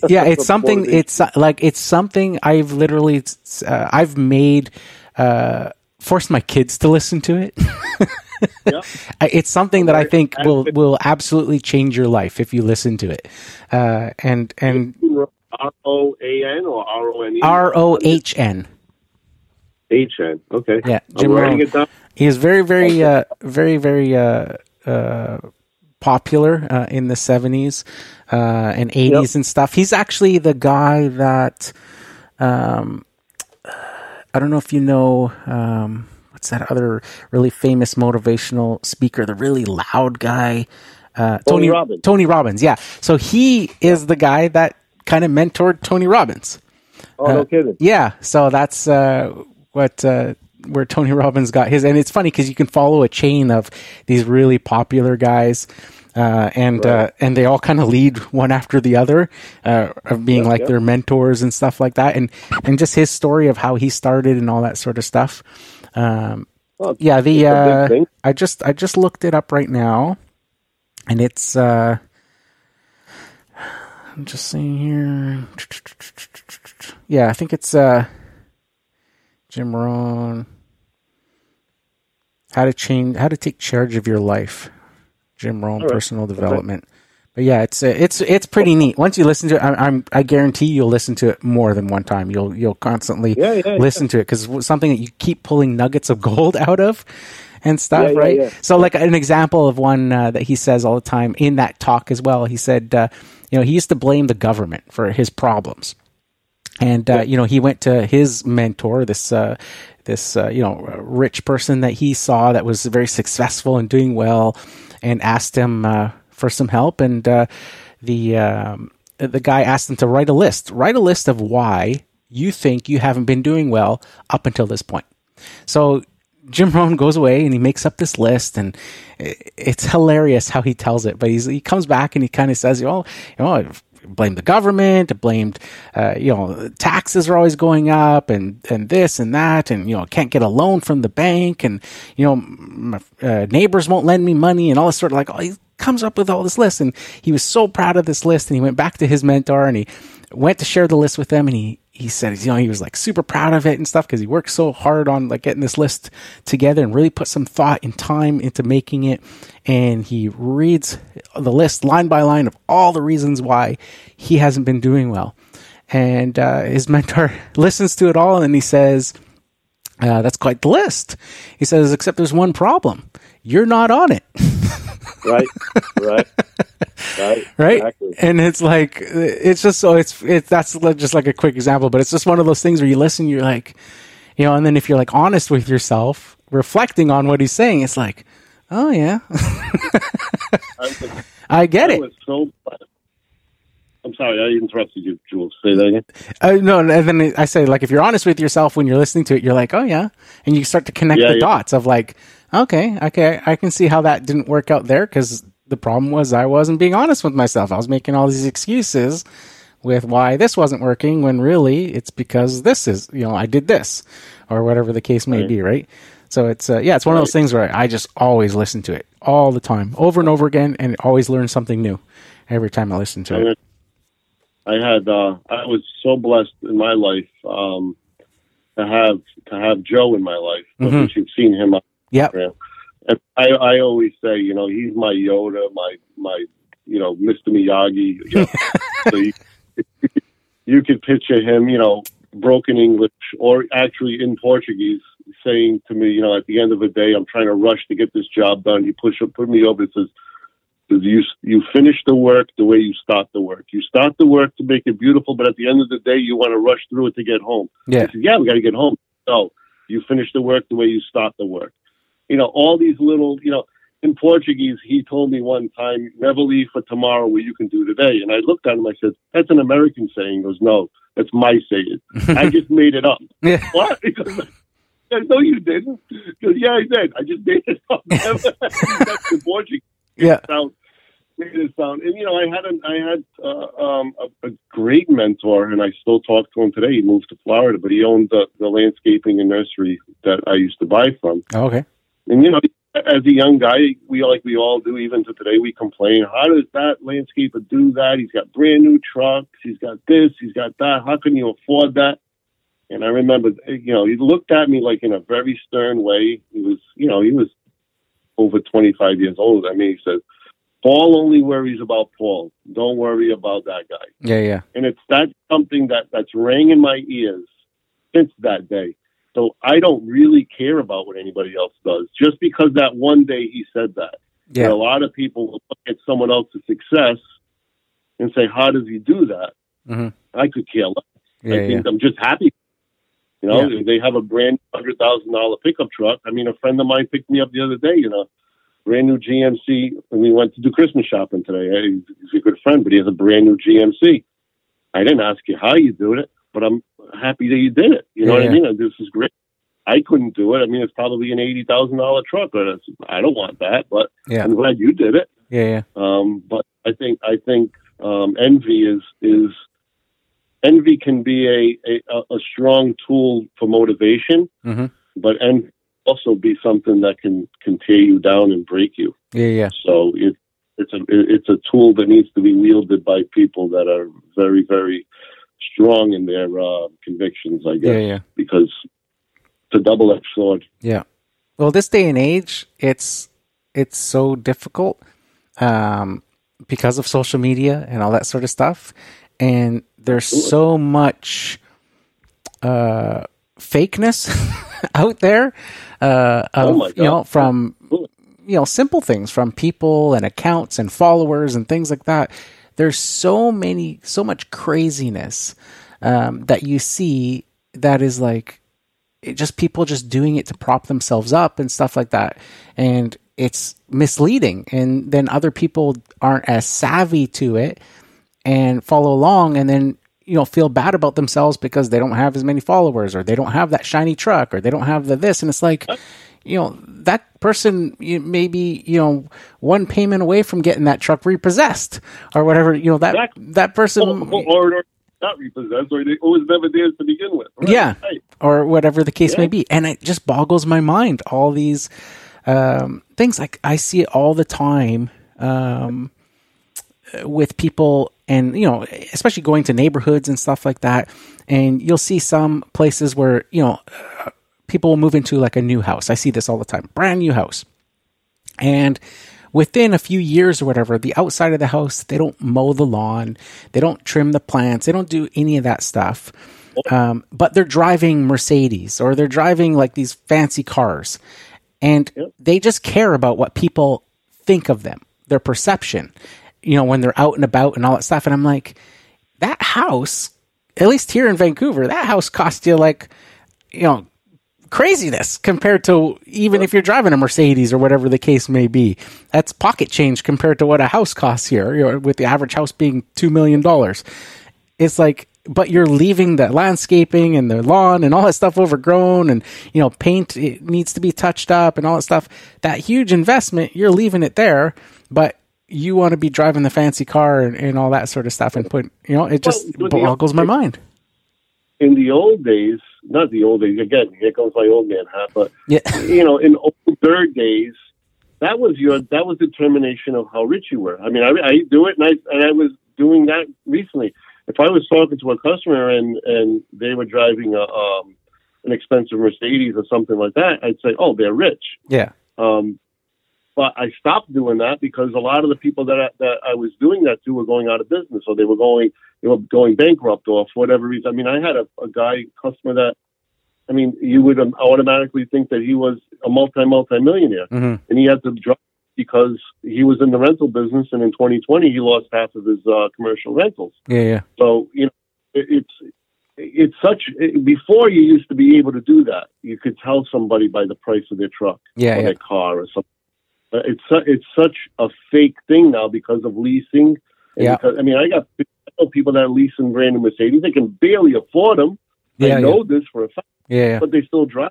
yeah, it's something. It's like it's something I've literally uh, I've made uh, forced my kids to listen to it. I- It's something that I think will will absolutely change your life if you listen to it. Uh, and and R O A N or R O N E? R O H N. H N. Okay. Yeah, Jim Rohn. He is very very uh, very very uh, uh, popular uh, in the seventies uh, and eighties and stuff. He's actually the guy that um, I don't know if you know. Um, what's that other really famous motivational speaker? The really loud guy, uh, Tony Robbins. Tony Robbins, yeah. So he is the guy that kind of mentored Tony Robbins. Oh, no kidding. Yeah, so that's uh, what uh, where Tony Robbins got his, and it's funny because you can follow a chain of these really popular guys, uh, and uh, and they all kind of lead one after the other uh, of being like yeah. their mentors and stuff like that, and and just his story of how he started and all that sort of stuff. Um, Well, yeah, the it's a big uh. I just I just looked it up right now, and it's uh, I'm just seeing here. Yeah, I think it's uh, Jim Rohn. How to change, how to take charge of your life. Jim Rohn, right. personal development. But yeah, it's uh, it's it's pretty neat. Once you listen to it, I, I'm I guarantee you'll listen to it more than one time. You'll you'll constantly Yeah, yeah, yeah. listen to it because it's something that you keep pulling nuggets of gold out of and stuff, Yeah, yeah, right? yeah. So, like an example of one uh, that he says all the time in that talk as well. He said, uh, you know, he used to blame the government for his problems, and uh, you know, he went to his mentor, this uh, this uh, you know rich person that he saw that was very successful and doing well, and asked him uh, for some help, and uh, the um, the guy asked him to write a list, write a list of why you think you haven't been doing well up until this point. So Jim Rohn goes away and he makes up this list, and it's hilarious how he tells it. But he's, he comes back and he kind of says, "Oh, you know, blamed the government, blamed, uh, you know, taxes are always going up, and and this and that, and you know, can't get a loan from the bank, and you know, my uh, neighbors won't lend me money, and all this sort of like, oh, he comes up with all this list, and he was so proud of this list, and he went back to his mentor and he went to share the list with them, and he he said, you know, he was like super proud of it and stuff because he worked so hard on like getting this list together and really put some thought and time into making it. And he reads the list line by line of all the reasons why he hasn't been doing well. And uh, his mentor listens to it all and he says, uh, that's quite the list. He says, except there's one problem. You're not on it. Right. right. Right. right Exactly. and it's like it's just so it's it's that's just like a quick example but it's just one of those things where you listen you're like you know and then if you're like honest with yourself reflecting on what he's saying it's like oh yeah I i get I it so. I'm sorry, I interrupted you, Jules. Say that again. uh, no and then i say like if you're honest with yourself when you're listening to it you're like oh yeah and you start to connect Yeah, the yeah. dots of like okay okay i can see how that didn't work out there because the problem was i wasn't being honest with myself i was making all these excuses with why this wasn't working when really it's because this is you know i did this or whatever the case may Right. be right so it's uh, yeah it's one of those things where i just always listen to it all the time over and over again and always learn something new every time i listen to it I had uh, I was so blessed in my life um, to have to have Joe in my life, Mhm. which you've seen him on yep Instagram. And I I always say, you know, he's my Yoda, my my you know Mr. Miyagi. You know, so you you could picture him, you know, broken English or actually in Portuguese, saying to me, you know, at the end of the day, I'm trying to rush to get this job done. He push up, put me over and says. You you finish the work the way you start the work. You start the work to make it beautiful, but at the end of the day, you want to rush through it to get home. yeah said, yeah, we got to get home. So you finish the work the way you start the work. You know, all these little, you know, in Portuguese, he told me one time, never leave for tomorrow what you can do today. And I looked at him, I said, that's an American saying. He goes, no, That's my saying. I just made it up. Yeah. What? Because, no, you didn't. Because yeah, I did. I just made it up. That's the Portuguese Yeah. sound made it sound. And you know, I had an, I had uh, um, a, a great mentor, and I still talk to him today. He moved to Florida, but he owned the, the landscaping and nursery that I used to buy from. Oh, okay. And you know, as a young guy, we like we all do, even to today, we complain. How does that landscaper do that? He's got brand new trucks. He's got this. He's got that. How can you afford that? And I remember, you know, he looked at me like in a very stern way. He was, you know, he was over 25 years old. I mean, he said, Paul only worries about Paul. Don't worry about that guy. Yeah, yeah. And it's that something that that's rang in my ears since that day. So I don't really care about what anybody else does. Just because that one day he said that. Yeah. And a lot of people look at someone else's success and say, "How does he do that?" Mhm. I could care less. Yeah, I yeah. think I'm just happy. You know, they have a brand hundred thousand dollar pickup truck. I mean, a friend of mine picked me up the other day. You know, brand new GMC, and we went to do Christmas shopping today. He's, he's a good friend, but he has a brand new GMC. I didn't ask you how you do it, but I'm happy that you did it. You know Yeah, what I mean? This is great. I couldn't do it. I mean, it's probably an eighty thousand dollar truck, but I don't want that. But Yeah. I'm glad you did it. Yeah, yeah. Um, but I think I think um, envy is is envy can be a, a a strong tool for motivation, Mhm. but envy also be something that can can tear you down and break you. Yeah, yeah. So it it's a it's a tool that needs to be wielded by people that are very very strong in their uh, convictions. I guess Yeah, yeah. because it's a double edged sword. Yeah. Well, this day and age, it's it's so difficult um, because of social media and all that sort of stuff, and there's so much uh, fakeness out there. Uh, of, Oh my You know, from you know simple things from people and accounts and followers and things like that. There's so many, so much craziness um, that you see that is like just people just doing it to prop themselves up and stuff like that. And it's misleading. And then other people aren't as savvy to it and follow along and then you know feel bad about themselves because they don't have as many followers or they don't have that shiny truck or they don't have the this. And it's like you know that person you, maybe you know one payment away from getting that truck repossessed or whatever you know that Exactly. that person Or, or, or not repossessed, or it was never theirs to begin with. Right, Yeah. right. or whatever the case Yeah. may be. And it just boggles my mind. All these um, things, like I see it all the time um, with people, and you know, especially going to neighborhoods and stuff like that. And you'll see some places where you know people will move into like a new house. I see this all the time, brand new house, and within a few years or whatever, the outside of the house, they don't mow the lawn, they don't trim the plants, they don't do any of that stuff. Um, but they're driving Mercedes or they're driving like these fancy cars, and they just care about what people think of them, their perception, you know, when they're out and about and all that stuff. And I'm like, that house, at least here in Vancouver, that house cost you like, you know, craziness compared to even if you're driving a Mercedes or whatever the case may be. That's pocket change compared to what a house costs here, you know, with the average house being $2 million. It's like, but you're leaving the landscaping and the lawn and all that stuff overgrown and, you know, paint it needs to be touched up and all that stuff. That huge investment, you're leaving it there, but you want to be driving the fancy car and, and all that sort of stuff and put, you know, it just Well, boggles my mind. In the old days, not the old days. Again, here comes my old man hat. But Yeah. you know, in older days, that was your that was determination of how rich you were. I mean, I, I do it, and I and I was doing that recently. If I was talking to a customer and and they were driving a um, an expensive Mercedes or something like that, I'd say, "Oh, they're rich." Yeah. Um, but I stopped doing that because a lot of the people that I, that I was doing that to were going out of business, or they were going they were going bankrupt, or for whatever reason. I mean, I had a, a guy customer that, I mean, you would um, automatically think that he was a multi multi millionaire, Mhm. and he had to drop because he was in the rental business, and in 2020 he lost half of his uh, commercial rentals. Yeah. Yeah. So you know, it, it's it's such it, before you used to be able to do that. You could tell somebody by the price of their truck Yeah. or Yeah. their car or something. Uh, It's su- it's such a fake thing now because of leasing. And Yeah. Because, I mean, I got know people that are leasing brand new Mercedes. They can barely afford them. Yeah, I know this for a fact, Yeah, yeah, but they still drive.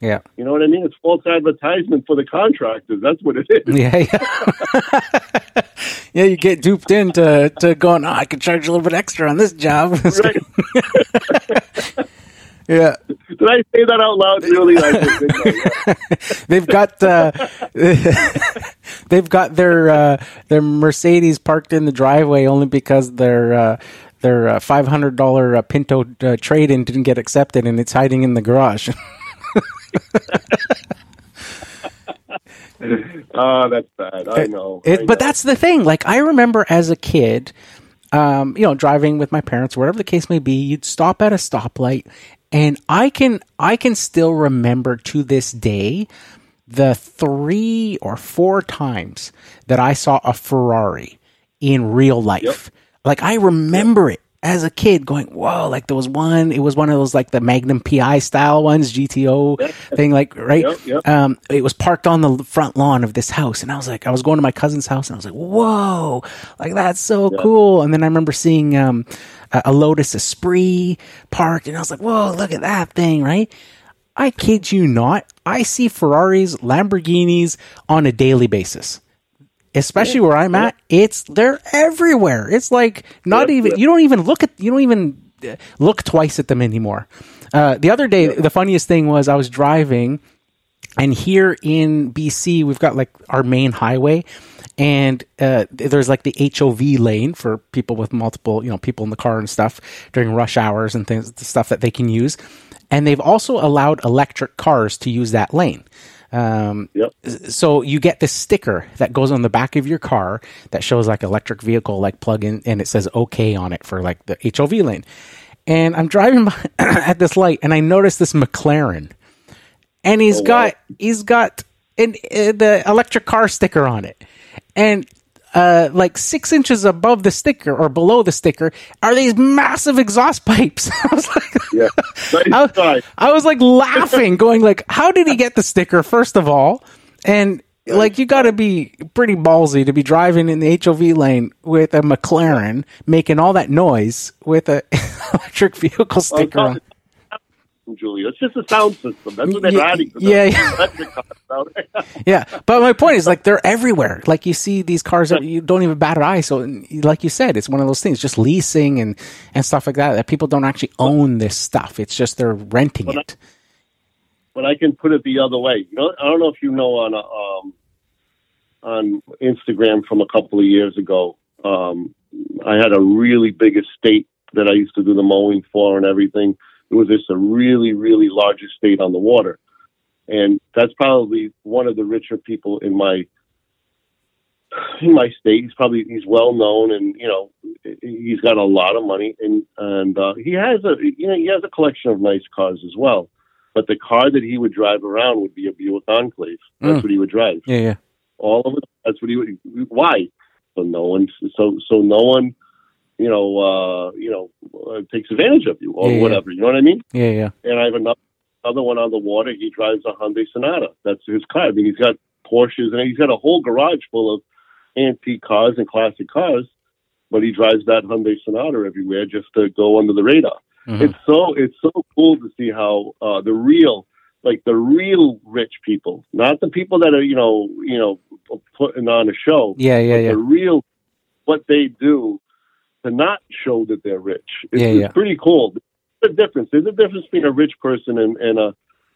yeah, You know what I mean? It's false advertisement for the contractors. That's what it is. yeah, yeah. yeah, you get duped into to going. Oh, I can charge a little bit extra on this job. Right. yeah, Did I say that out loud? Really? I just did that, yeah. they've got uh, they've got their uh, their Mercedes parked in the driveway only because their uh, their uh, five hundred dollar uh, Pinto uh, trade in didn't get accepted and it's hiding in the garage. Oh, that's bad. I know. It, I but that's the thing. Like I remember as a kid, um, you know, driving with my parents, whatever the case may be, you'd stop at a stoplight, and I can I can still remember to this day the three or four times that I saw a Ferrari in real life. Like I remember it as a kid going, whoa, like there was one, it was one of those like the Magnum PI style ones, GTO thing, like, right? Yep, yep. Um, it was parked on the front lawn of this house. And I was like, I was going to my cousin's house and I was like, whoa, like that's so cool. And then I remember seeing, um, a, a Lotus Esprit parked and I was like, whoa, look at that thing, right? I kid you not. I see Ferraris, Lamborghinis on a daily basis especially where I'm at, it's they're everywhere. It's like not even you don't even look at you don't even uh, look twice at them anymore. Uh, the other day, the funniest thing was I was driving, and here in BC we've got like our main highway. And uh, there's like the HOV lane for people with multiple, you know, people in the car and stuff during rush hours and things, the stuff that they can use. And they've also allowed electric cars to use that lane. Um, Yep. so you get this sticker that goes on the back of your car that shows like electric vehicle like plug in and it says okay on it for like the HOV lane. And I'm driving by at this light and I notice this McLaren and he's Oh, wow. got he's got an, uh, the electric car sticker on it. And uh, like six inches above the sticker or below the sticker are these massive exhaust pipes. I was like, Yeah. I, Nice try. I was like laughing, going like, "How did he get the sticker?" First of all, and like you got to be pretty ballsy to be driving in the HOV lane with a McLaren, making all that noise with a electric vehicle sticker on. Julia. It's just a sound system. That's what they're Yeah, adding. to yeah, yeah. Electric cars now. Yeah, but my point is like they're everywhere. Like you see these cars that you don't even bat an eye. So, like you said, it's one of those things, just leasing and and stuff like that. That people don't actually own this stuff. It's just they're renting Well, it. but I can put it the other way. You know, I don't know if you know on a, um, on Instagram from a couple of years ago. Um, I had a really big estate that I used to do the mowing for and everything. It was just a really, really large estate on the water, and that's probably one of the richer people in my in my state. He's probably he's well known, and you know he's got a lot of money, and and uh, he has a you know he has a collection of nice cars as well. But the car that he would drive around would be a Buick Enclave. That's Mm. what he would drive. Yeah, yeah, All of it. That's what he would. Why? So no one. So so no one. You know. Uh, you know. Uh, takes advantage of you or Yeah, yeah. whatever. You know what I mean? yeah, yeah. And I have another another one on the water. He drives a Hyundai Sonata. That's his car. I mean, he's got Porsches and he's got a whole garage full of antique cars and classic cars. But he drives that Hyundai Sonata everywhere just to go under the radar Mhm. it's so it's so cool to see how uh, the real like the real rich people not the people that are you know you know putting on a show Yeah, yeah, yeah. the real what they do to not show that they're rich. It's, Yeah, it's pretty cool. There's a difference. There's a difference between a rich person and, and a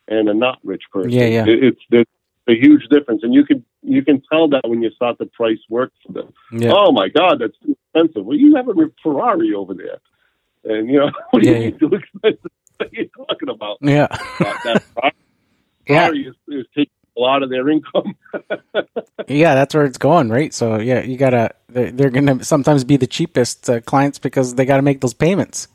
and a not rich person. Yeah, yeah. It- it's there's a huge difference. And you can you can tell that when you start the price work for them. Yeah. oh my god that's expensive. Well you have a Ferrari over there. And you know what do Yeah, you yeah. mean too expensive. What are you talking about? Yeah. that, that yeah. Ferrari is, is taking a lot of their income Yeah, that's where it's going, right? So, yeah, you gotta, they're, they're gonna sometimes be the cheapest uh, clients because they gotta make those payments.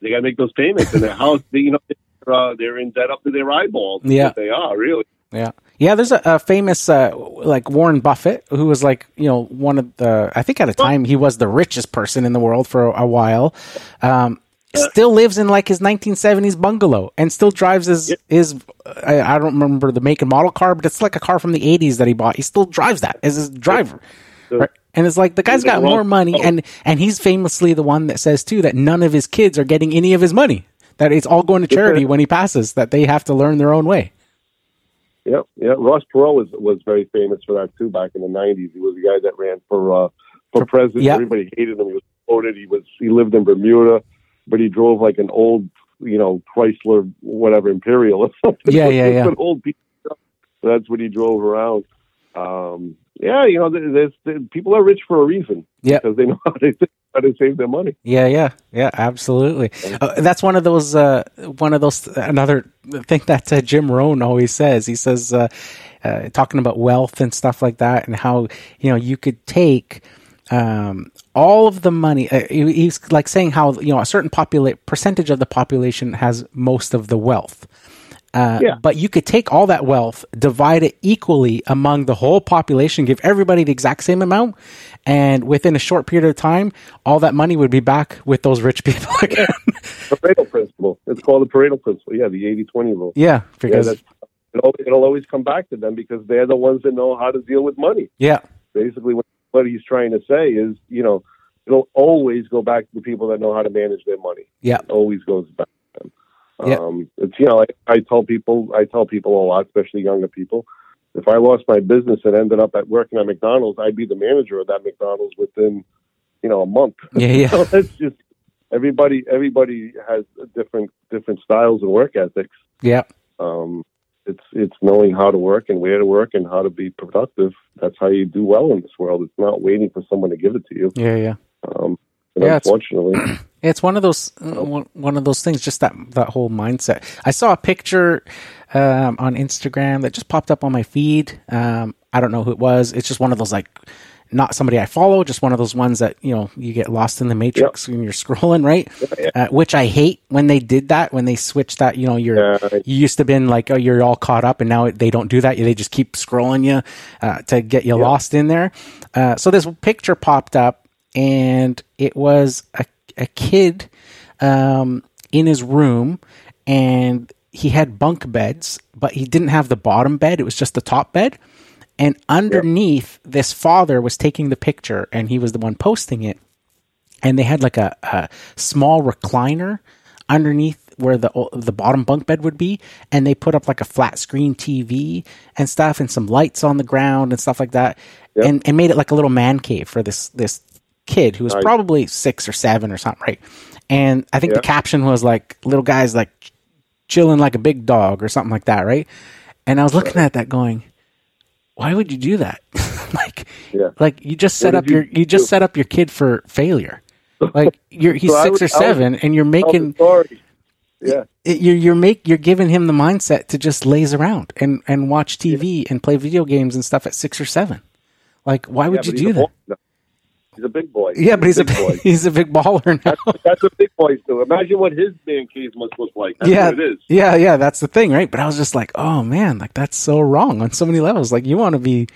they got to make those payments and their house they, you know they're, uh, they're in debt up to their eyeballs Yeah. they are really Yeah. Yeah, there's a, a famous, uh, like Warren Buffett, who was like, you know, one of the, I think at a time he was the richest person in the world for a, a while. Um, still lives in like his 1970s bungalow and still drives his, his, I, I don't remember the make and model car, but it's like a car from the 80s that he bought. He still drives that as his driver. Right. And it's like the guy's got more money, and and he's famously the one that says too that none of his kids are getting any of his money. That it's all going to charity when he passes. That they have to learn their own way. Yeah, yeah. Ross Perot was was very famous for that too back in the '90s. He was the guy that ran for uh, for president. yeah. Everybody hated him. He was voted. He was he lived in Bermuda, but he drove like an old, you know, Chrysler, whatever Imperial or something. Yeah, yeah, yeah. An old piece of stuff. So that's what he drove around. Um, yeah, you know, there- there's, there, people are rich for a reason. Yeah. because they know how to how to save their money. Yeah, yeah, yeah, absolutely. Uh, that's one of those, uh, one of those, another thing that uh, Jim Rohn always says. He says, uh, uh, talking about wealth and stuff like that, and how you know you could take um, all of the money. Uh, he- he's like saying how you know a certain popula- percentage of the population has most of the wealth. Uh, Yeah. But you could take all that wealth, divide it equally among the whole population, give everybody the exact same amount, and within a short period of time, all that money would be back with those rich people again. Pareto principle. It's called the Pareto principle. Yeah, the 80-20 rule. yeah, Yeah, because that's, it'll, it'll always come back to them because they're the ones that know how to deal with money. yeah, Basically, what, what he's trying to say is, you know, it'll always go back to the people that know how to manage their money. yeah, It always goes back to them. Yeah. Um, it's you know, I, I tell people, I tell people a lot, especially younger people. If I lost my business and ended up at working at McDonald's, I'd be the manager of that McDonald's within, you know, a month. yeah, yeah, So it's just everybody. Everybody has different different styles and work ethics. yeah, Um, it's it's knowing how to work and where to work and how to be productive. That's how you do well in this world. It's not waiting for someone to give it to you. yeah, yeah. Um, and Yeah, it's- unfortunately, It's one of those uh, one one of those things. Just that that whole mindset. I saw a picture um, on Instagram that just popped up on my feed. Um, I don't know who it was. It's just one of those like not somebody I follow. Just one of those ones that you know you get lost in the matrix when you're scrolling, right? Uh, which I hate when they did that. When they switched that, you know, you're Yeah. you used to been like, oh, you're all caught up, and now they don't do that. They just keep scrolling you uh, to get you lost in there. Uh, so this picture popped up, and it was a, a kid um, in his room, and he had bunk beds, but he didn't have the bottom bed. It was just the top bed. And underneath, this father was taking the picture, and he was the one posting it. And they had like a, a small recliner underneath where the the bottom bunk bed would be, and they put up like a flat screen TV and stuff, and some lights on the ground and stuff like that, and and made it like a little man cave for this this kid who was Nice. probably six or seven or something, right? And I think the caption was like little guys like chilling like a big dog or something like that, right? And I was looking at that going, why would you do that? like, Yeah. like you just set up you your you just do? set up your kid for failure. Like you're he's So six would- or I would seven, and you're making. Yeah, you're you're make you're giving him the mindset to just laze around and and watch TV and play video games and stuff at six or seven. Like, why would Yeah, you do that? He's a big boy. Yeah, but he's a big boy. he's a big baller now. That's, that's what big boys do. Imagine what his man cave must look like. That's yeah, what it is. yeah, yeah. That's the thing, right? But I was just like, oh man, like that's so wrong on so many levels. Like you want to be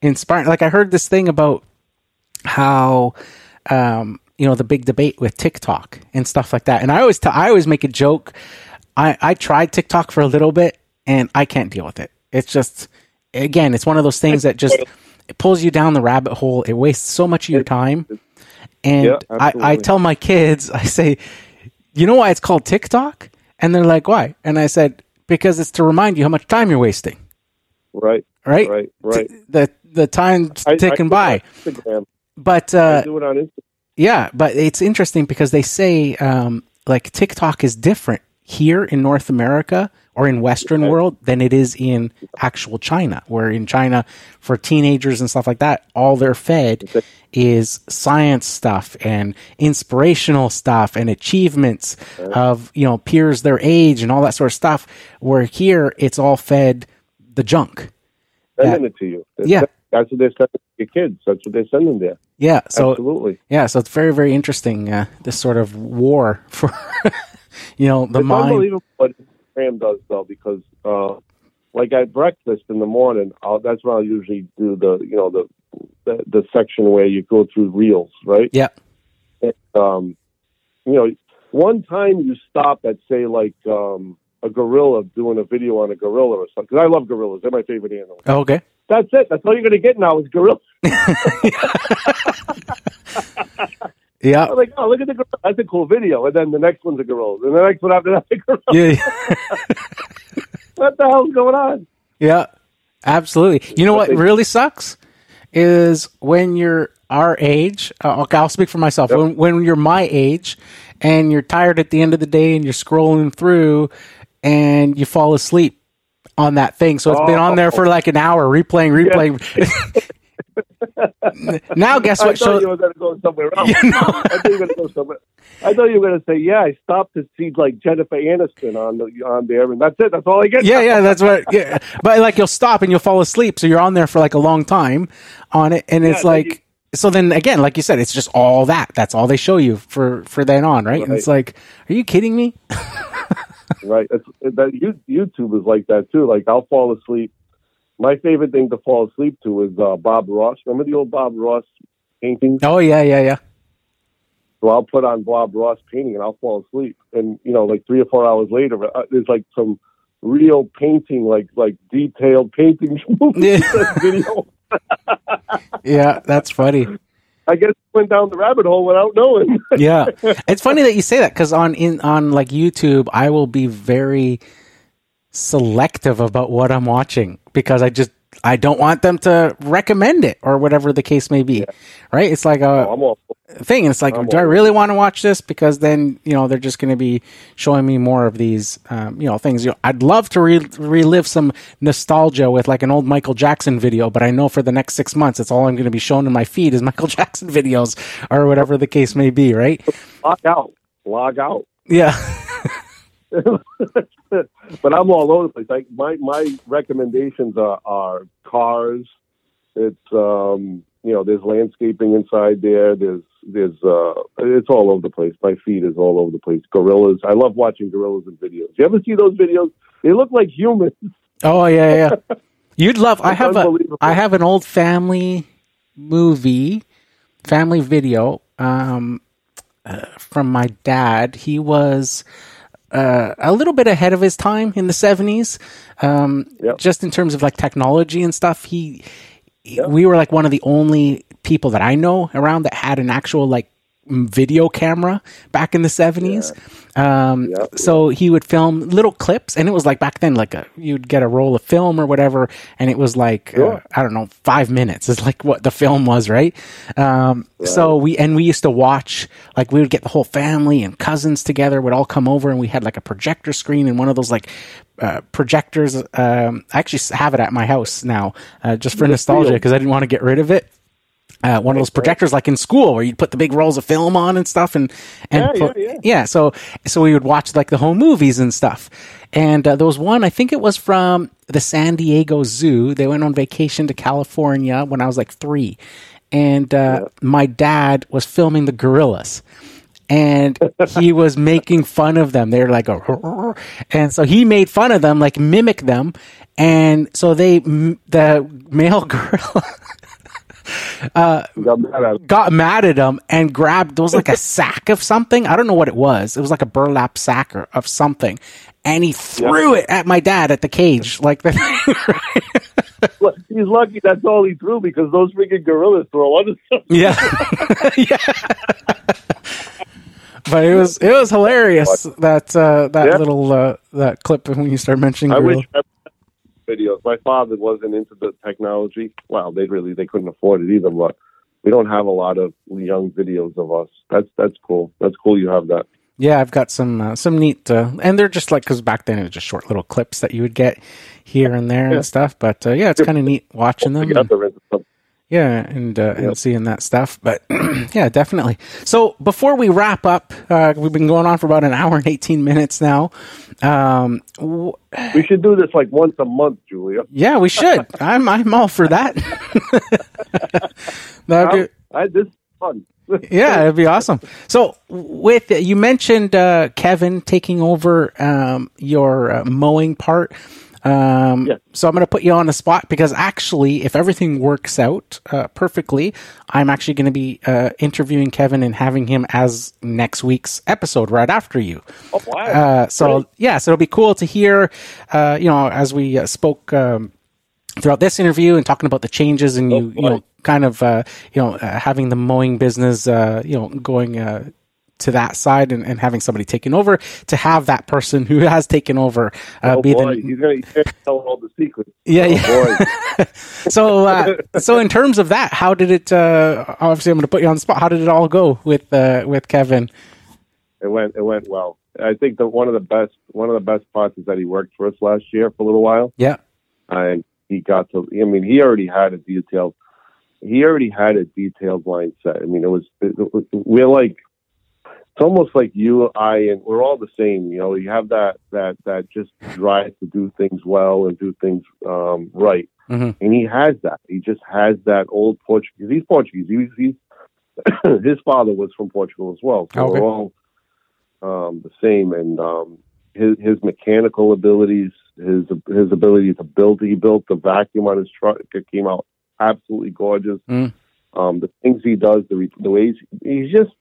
inspired. Like I heard this thing about how, um, you know, the big debate with TikTok and stuff like that. And I always, t- I always make a joke. I I tried TikTok for a little bit, and I can't deal with it. It's just, again, it's one of those things that just it pulls you down the rabbit hole. It wastes so much of your time. And Yeah, I, I tell my kids, I say, you know why it's called TikTok? And they're like, why? And I said, because it's to remind you how much time you're wasting, Right. right? Right. Right. The the time's I- I ticking do by. it on Instagram. But I uh, do it on Instagram. yeah, but it's interesting because they say um, like TikTok is different here in North America or in Western world than it is in actual China. Where in China, for teenagers and stuff like that, all they're fed is science stuff and inspirational stuff and achievements of you know peers their age and all that sort of stuff. Where here, it's all fed the junk. Sending it to you. They're Yeah. That's what they're sending to your kids. That's what they're sending there. Yeah, so Absolutely. Yeah, so it's very, very interesting. Uh, this sort of war for, you know, the it's mind. Unbelievable does, though, because uh, like at breakfast in the morning, I'll, that's when I'll usually do the you know the, the the section where you go through reels, right? Yeah, And, um, you know, one time you stop at say like um, a gorilla doing a video on a gorilla or something. Because I love gorillas; they're my favorite animal. Oh, okay. That's it. That's all you're going to get now is gorillas. Yeah. I'm like, oh, look at the. That's a cool video. And then the next one's a gorilla. And the next one after that, a gorilla. Yeah. What the hell's going on? Yeah, absolutely. You know what really sucks is when you're our age. Uh, okay, I'll speak for myself. When, when you're my age and you're tired at the end of the day and you're scrolling through and you fall asleep on that thing. So it's been on there for like an hour, replaying, replaying. now, guess what? I thought show- you were going to go somewhere else. You know? I thought you were going to go somewhere. I thought you were going to say, "Yeah, I stopped to see like Jennifer Aniston on the on there, and that's it. That's all I get." yeah, yeah, that's what. Yeah. But like you'll stop and you'll fall asleep, so you're on there for like a long time on it, and it's like. you- so then again, like you said, it's just all that. That's all they show you for for then on, right? And it's like, are you kidding me? right. It's, that YouTube is like that too. Like I'll fall asleep. My favorite thing to fall asleep to is uh, Bob Ross. Remember the old Bob Ross paintings? Oh yeah, yeah, yeah. So I'll put on Bob Ross painting and I'll fall asleep. And you know, like three or four hours later, uh, there's like some real painting, like like detailed painting Yeah. video. Yeah, that's funny. I guess I went down the rabbit hole without knowing. Yeah, it's funny that you say that because on in on like YouTube, I will be very selective about what I'm watching because I just I don't want them to recommend it or whatever the case may be. Right? It's like a all thing, and it's like, I'm do I really want to watch this? Because then you know they're just going to be showing me more of these, um, you know, things. You know, I'd love to re- relive some nostalgia with like an old Michael Jackson video, but I know for the next six months, it's all I'm going to be shown in my feed is Michael Jackson videos or whatever the case may be. Right? log out, log out. Yeah. but I'm all over the place. Like my my recommendations are, are cars. It's um you know there's landscaping inside there. There's there's uh it's all over the place. My feed is all over the place. Gorillas. I love watching gorillas in videos. You ever see those videos? They look like humans. Oh yeah, yeah. You'd love. I have a. I have an old family movie, family video, um, uh, from my dad. He was uh, a little bit ahead of his time in the seventies, um, Yep. just in terms of like technology and stuff. He, we were like one of the only people that I know around that had an actual like video camera back in the 70s um Yeah. so he would film little clips and it was like back then like a you'd get a roll of film or whatever and it was like uh, i don't know 5 minutes is like what the film was right? Um so we and we used to watch like we would get the whole family and cousins together would all come over and we had like a projector screen and one of those like uh, projectors um i actually have it at my house now uh, just for nostalgia because i didn't want to get rid of it uh, one of those projectors like in school where you'd put the big rolls of film on and stuff and and Yeah, put, yeah, yeah. so so we would watch like the home movies and stuff. And uh, there was one i think it was from the san diego zoo. They went on vacation to california when i was like three. And uh, my dad was filming the gorillas. And he was making fun of them. They're like, a, and so he made fun of them, like mimic them, and so they the male gorilla Got mad at got mad at him and grabbed there was like a sack of something. I don't know what it was. It was like a burlap sack or, of something, and he threw it at my dad at the cage, like the. Look, He's lucky that's all he threw because those freaking gorillas throw other stuff. Yeah. yeah. but it was it was hilarious that uh, that Yeah. little uh, that clip when you start mentioning I gorilla. wish I videos. My father wasn't into the technology. Well, they really they couldn't afford it either. But we don't have a lot of young videos of us. That's that's cool. That's cool. You have that. Yeah, I've got some uh, some neat, uh, and they're just like because back then it was just short little clips that you would get here and there Yeah. and stuff. But uh, yeah, it's kind of neat watching them. and- Together into something. Yeah, and uh, and Yep. seeing that stuff, but yeah, definitely. So before we wrap up, uh, we've been going on for about an hour and eighteen minutes now. Um, w- We should do this like once a month, Julia. yeah, we should. I'm I'm all for that. That'd be, I, this is fun. yeah, it'd be awesome. So, with you mentioned uh, Kevin taking over um, your uh, mowing part. Um, Yeah. So I'm going to put you on the spot because actually, if everything works out uh, perfectly, I'm actually going to be uh, interviewing Kevin and having him as next week's episode right after you. Oh, wow. Uh, so yeah, so it'll be cool to hear. Uh, you know, as we uh, spoke um, throughout this interview and talking about the changes and you, oh, you know, kind of, uh, you know, uh, having the mowing business, uh, you know, going, uh, to that side and, and having somebody taken over to have that person who has taken over uh, oh be boy. the he's going to tell all the secrets. Yeah, oh yeah. so uh, so in terms of that how did it uh, obviously i'm going to put you on the spot. How did it all go with uh, with kevin? It went it went well. I think that one of the best one of the best parts is that he worked for us last year for a little while. Yeah. And he got to i mean he already had a detailed he already had a detailed mindset. I mean it was it, we're like it's almost like you, I, and we're all the same. You know, you have that that that just drive to do things well and do things um, right, mm-hmm. and he has that. He just has that old Portuguese. He's Portuguese. He's, he's his father was from Portugal as well. So okay. we're all um, the same, and um, his his mechanical abilities, his his ability to build. He built the vacuum on his truck. It came out absolutely gorgeous. Mm. Um, the things he does, the the ways he's just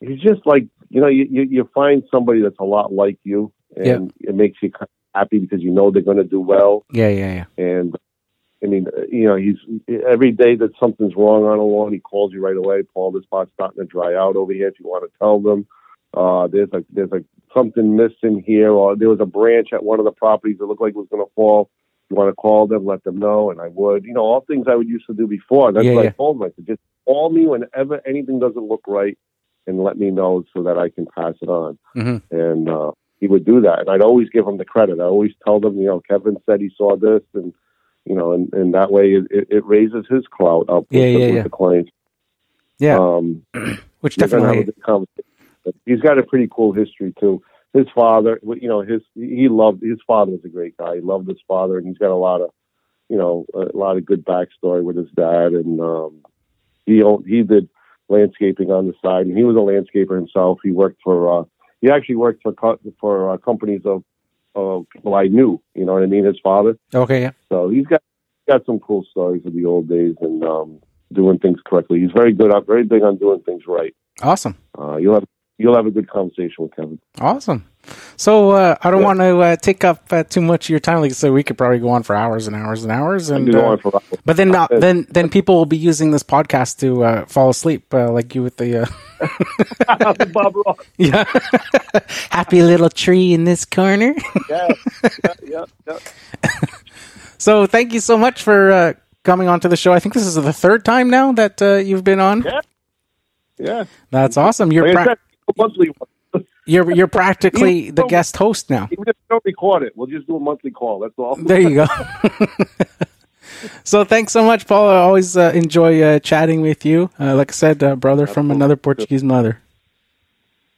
he's just like you know you, you, you find somebody that's a lot like you, and it makes you happy because you know they're going to do well. Yeah, yeah, yeah. And I mean, you know, he's every day that something's wrong on a lawn, he calls you right away. Paul, this spot's starting to dry out over here. If you want to tell them, uh, there's a there's a something missing here, or there was a branch at one of the properties that looked like it was going to fall. You want to call them, let them know, and I would. You know, all things I would used to do before. That's yeah, what yeah. I told him. I said, just call me whenever anything doesn't look right and let me know so that I can pass it on. Mm-hmm. And uh, he would do that, and I'd always give him the credit. I always tell them, you know, Kevin said he saw this, and you know, and, and that way it, it raises his clout up yeah, with, yeah, with yeah. the clients. Yeah, um, which definitely. He's got a pretty cool history too. His father, you know, his he loved his father was a great guy. He loved his father, and he's got a lot of, you know, a lot of good backstory with his dad. And um, he he did landscaping on the side, and he was a landscaper himself. He worked for uh, he actually worked for for uh, companies of of people I knew. You know what I mean? His father. Okay. Yeah. So he's got got some cool stories of the old days and um, doing things correctly. He's very good. I'm Very big on doing things right. Awesome. Uh, you'll have you'll have a good conversation with Kevin. Awesome. So uh, I don't yeah. want to uh, take up uh, too much of your time. Like I said, we could probably go on for hours and hours and hours. And uh, hours. but then uh, then then people will be using this podcast to uh, fall asleep, like you with the Bob Ross. Yeah, happy little tree in this corner. yeah, yeah, yeah. yeah. so thank you so much for coming on to the show. I think this is the third time now that you've been on. Yeah, yeah. That's awesome. You're. Pra- monthly one. You're you're practically the guest host now. We just don't record it. We'll just do a monthly call. That's all. There you go. so thanks so much, Paul. I always uh, enjoy uh, chatting with you. Uh, like I said, uh, brother Absolutely. from another Portuguese mother.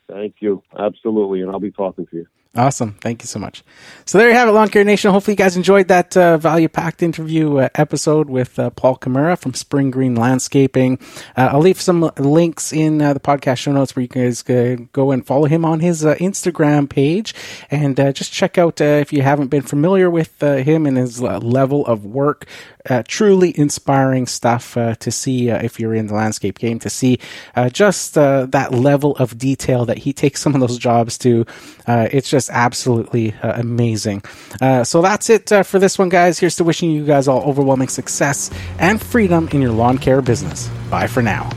Thank you. Absolutely, and I'll be talking to you. Awesome. Thank you so much. So there you have it, Lawn Care Nation. Hopefully you guys enjoyed that uh, value packed interview uh, episode with uh, Paul Camara from Spring Green Landscaping. Uh, I'll leave some links in uh, the podcast show notes where you guys go and follow him on his uh, Instagram page and just check out if you haven't been familiar with him and his level of work truly inspiring stuff to see if you're in the landscape game to see just that level of detail that he takes some of those jobs to. It's just absolutely uh, amazing. Uh, so that's it uh, for this one, guys. Here's to wishing you guys all overwhelming success and freedom in your lawn care business. Bye for now.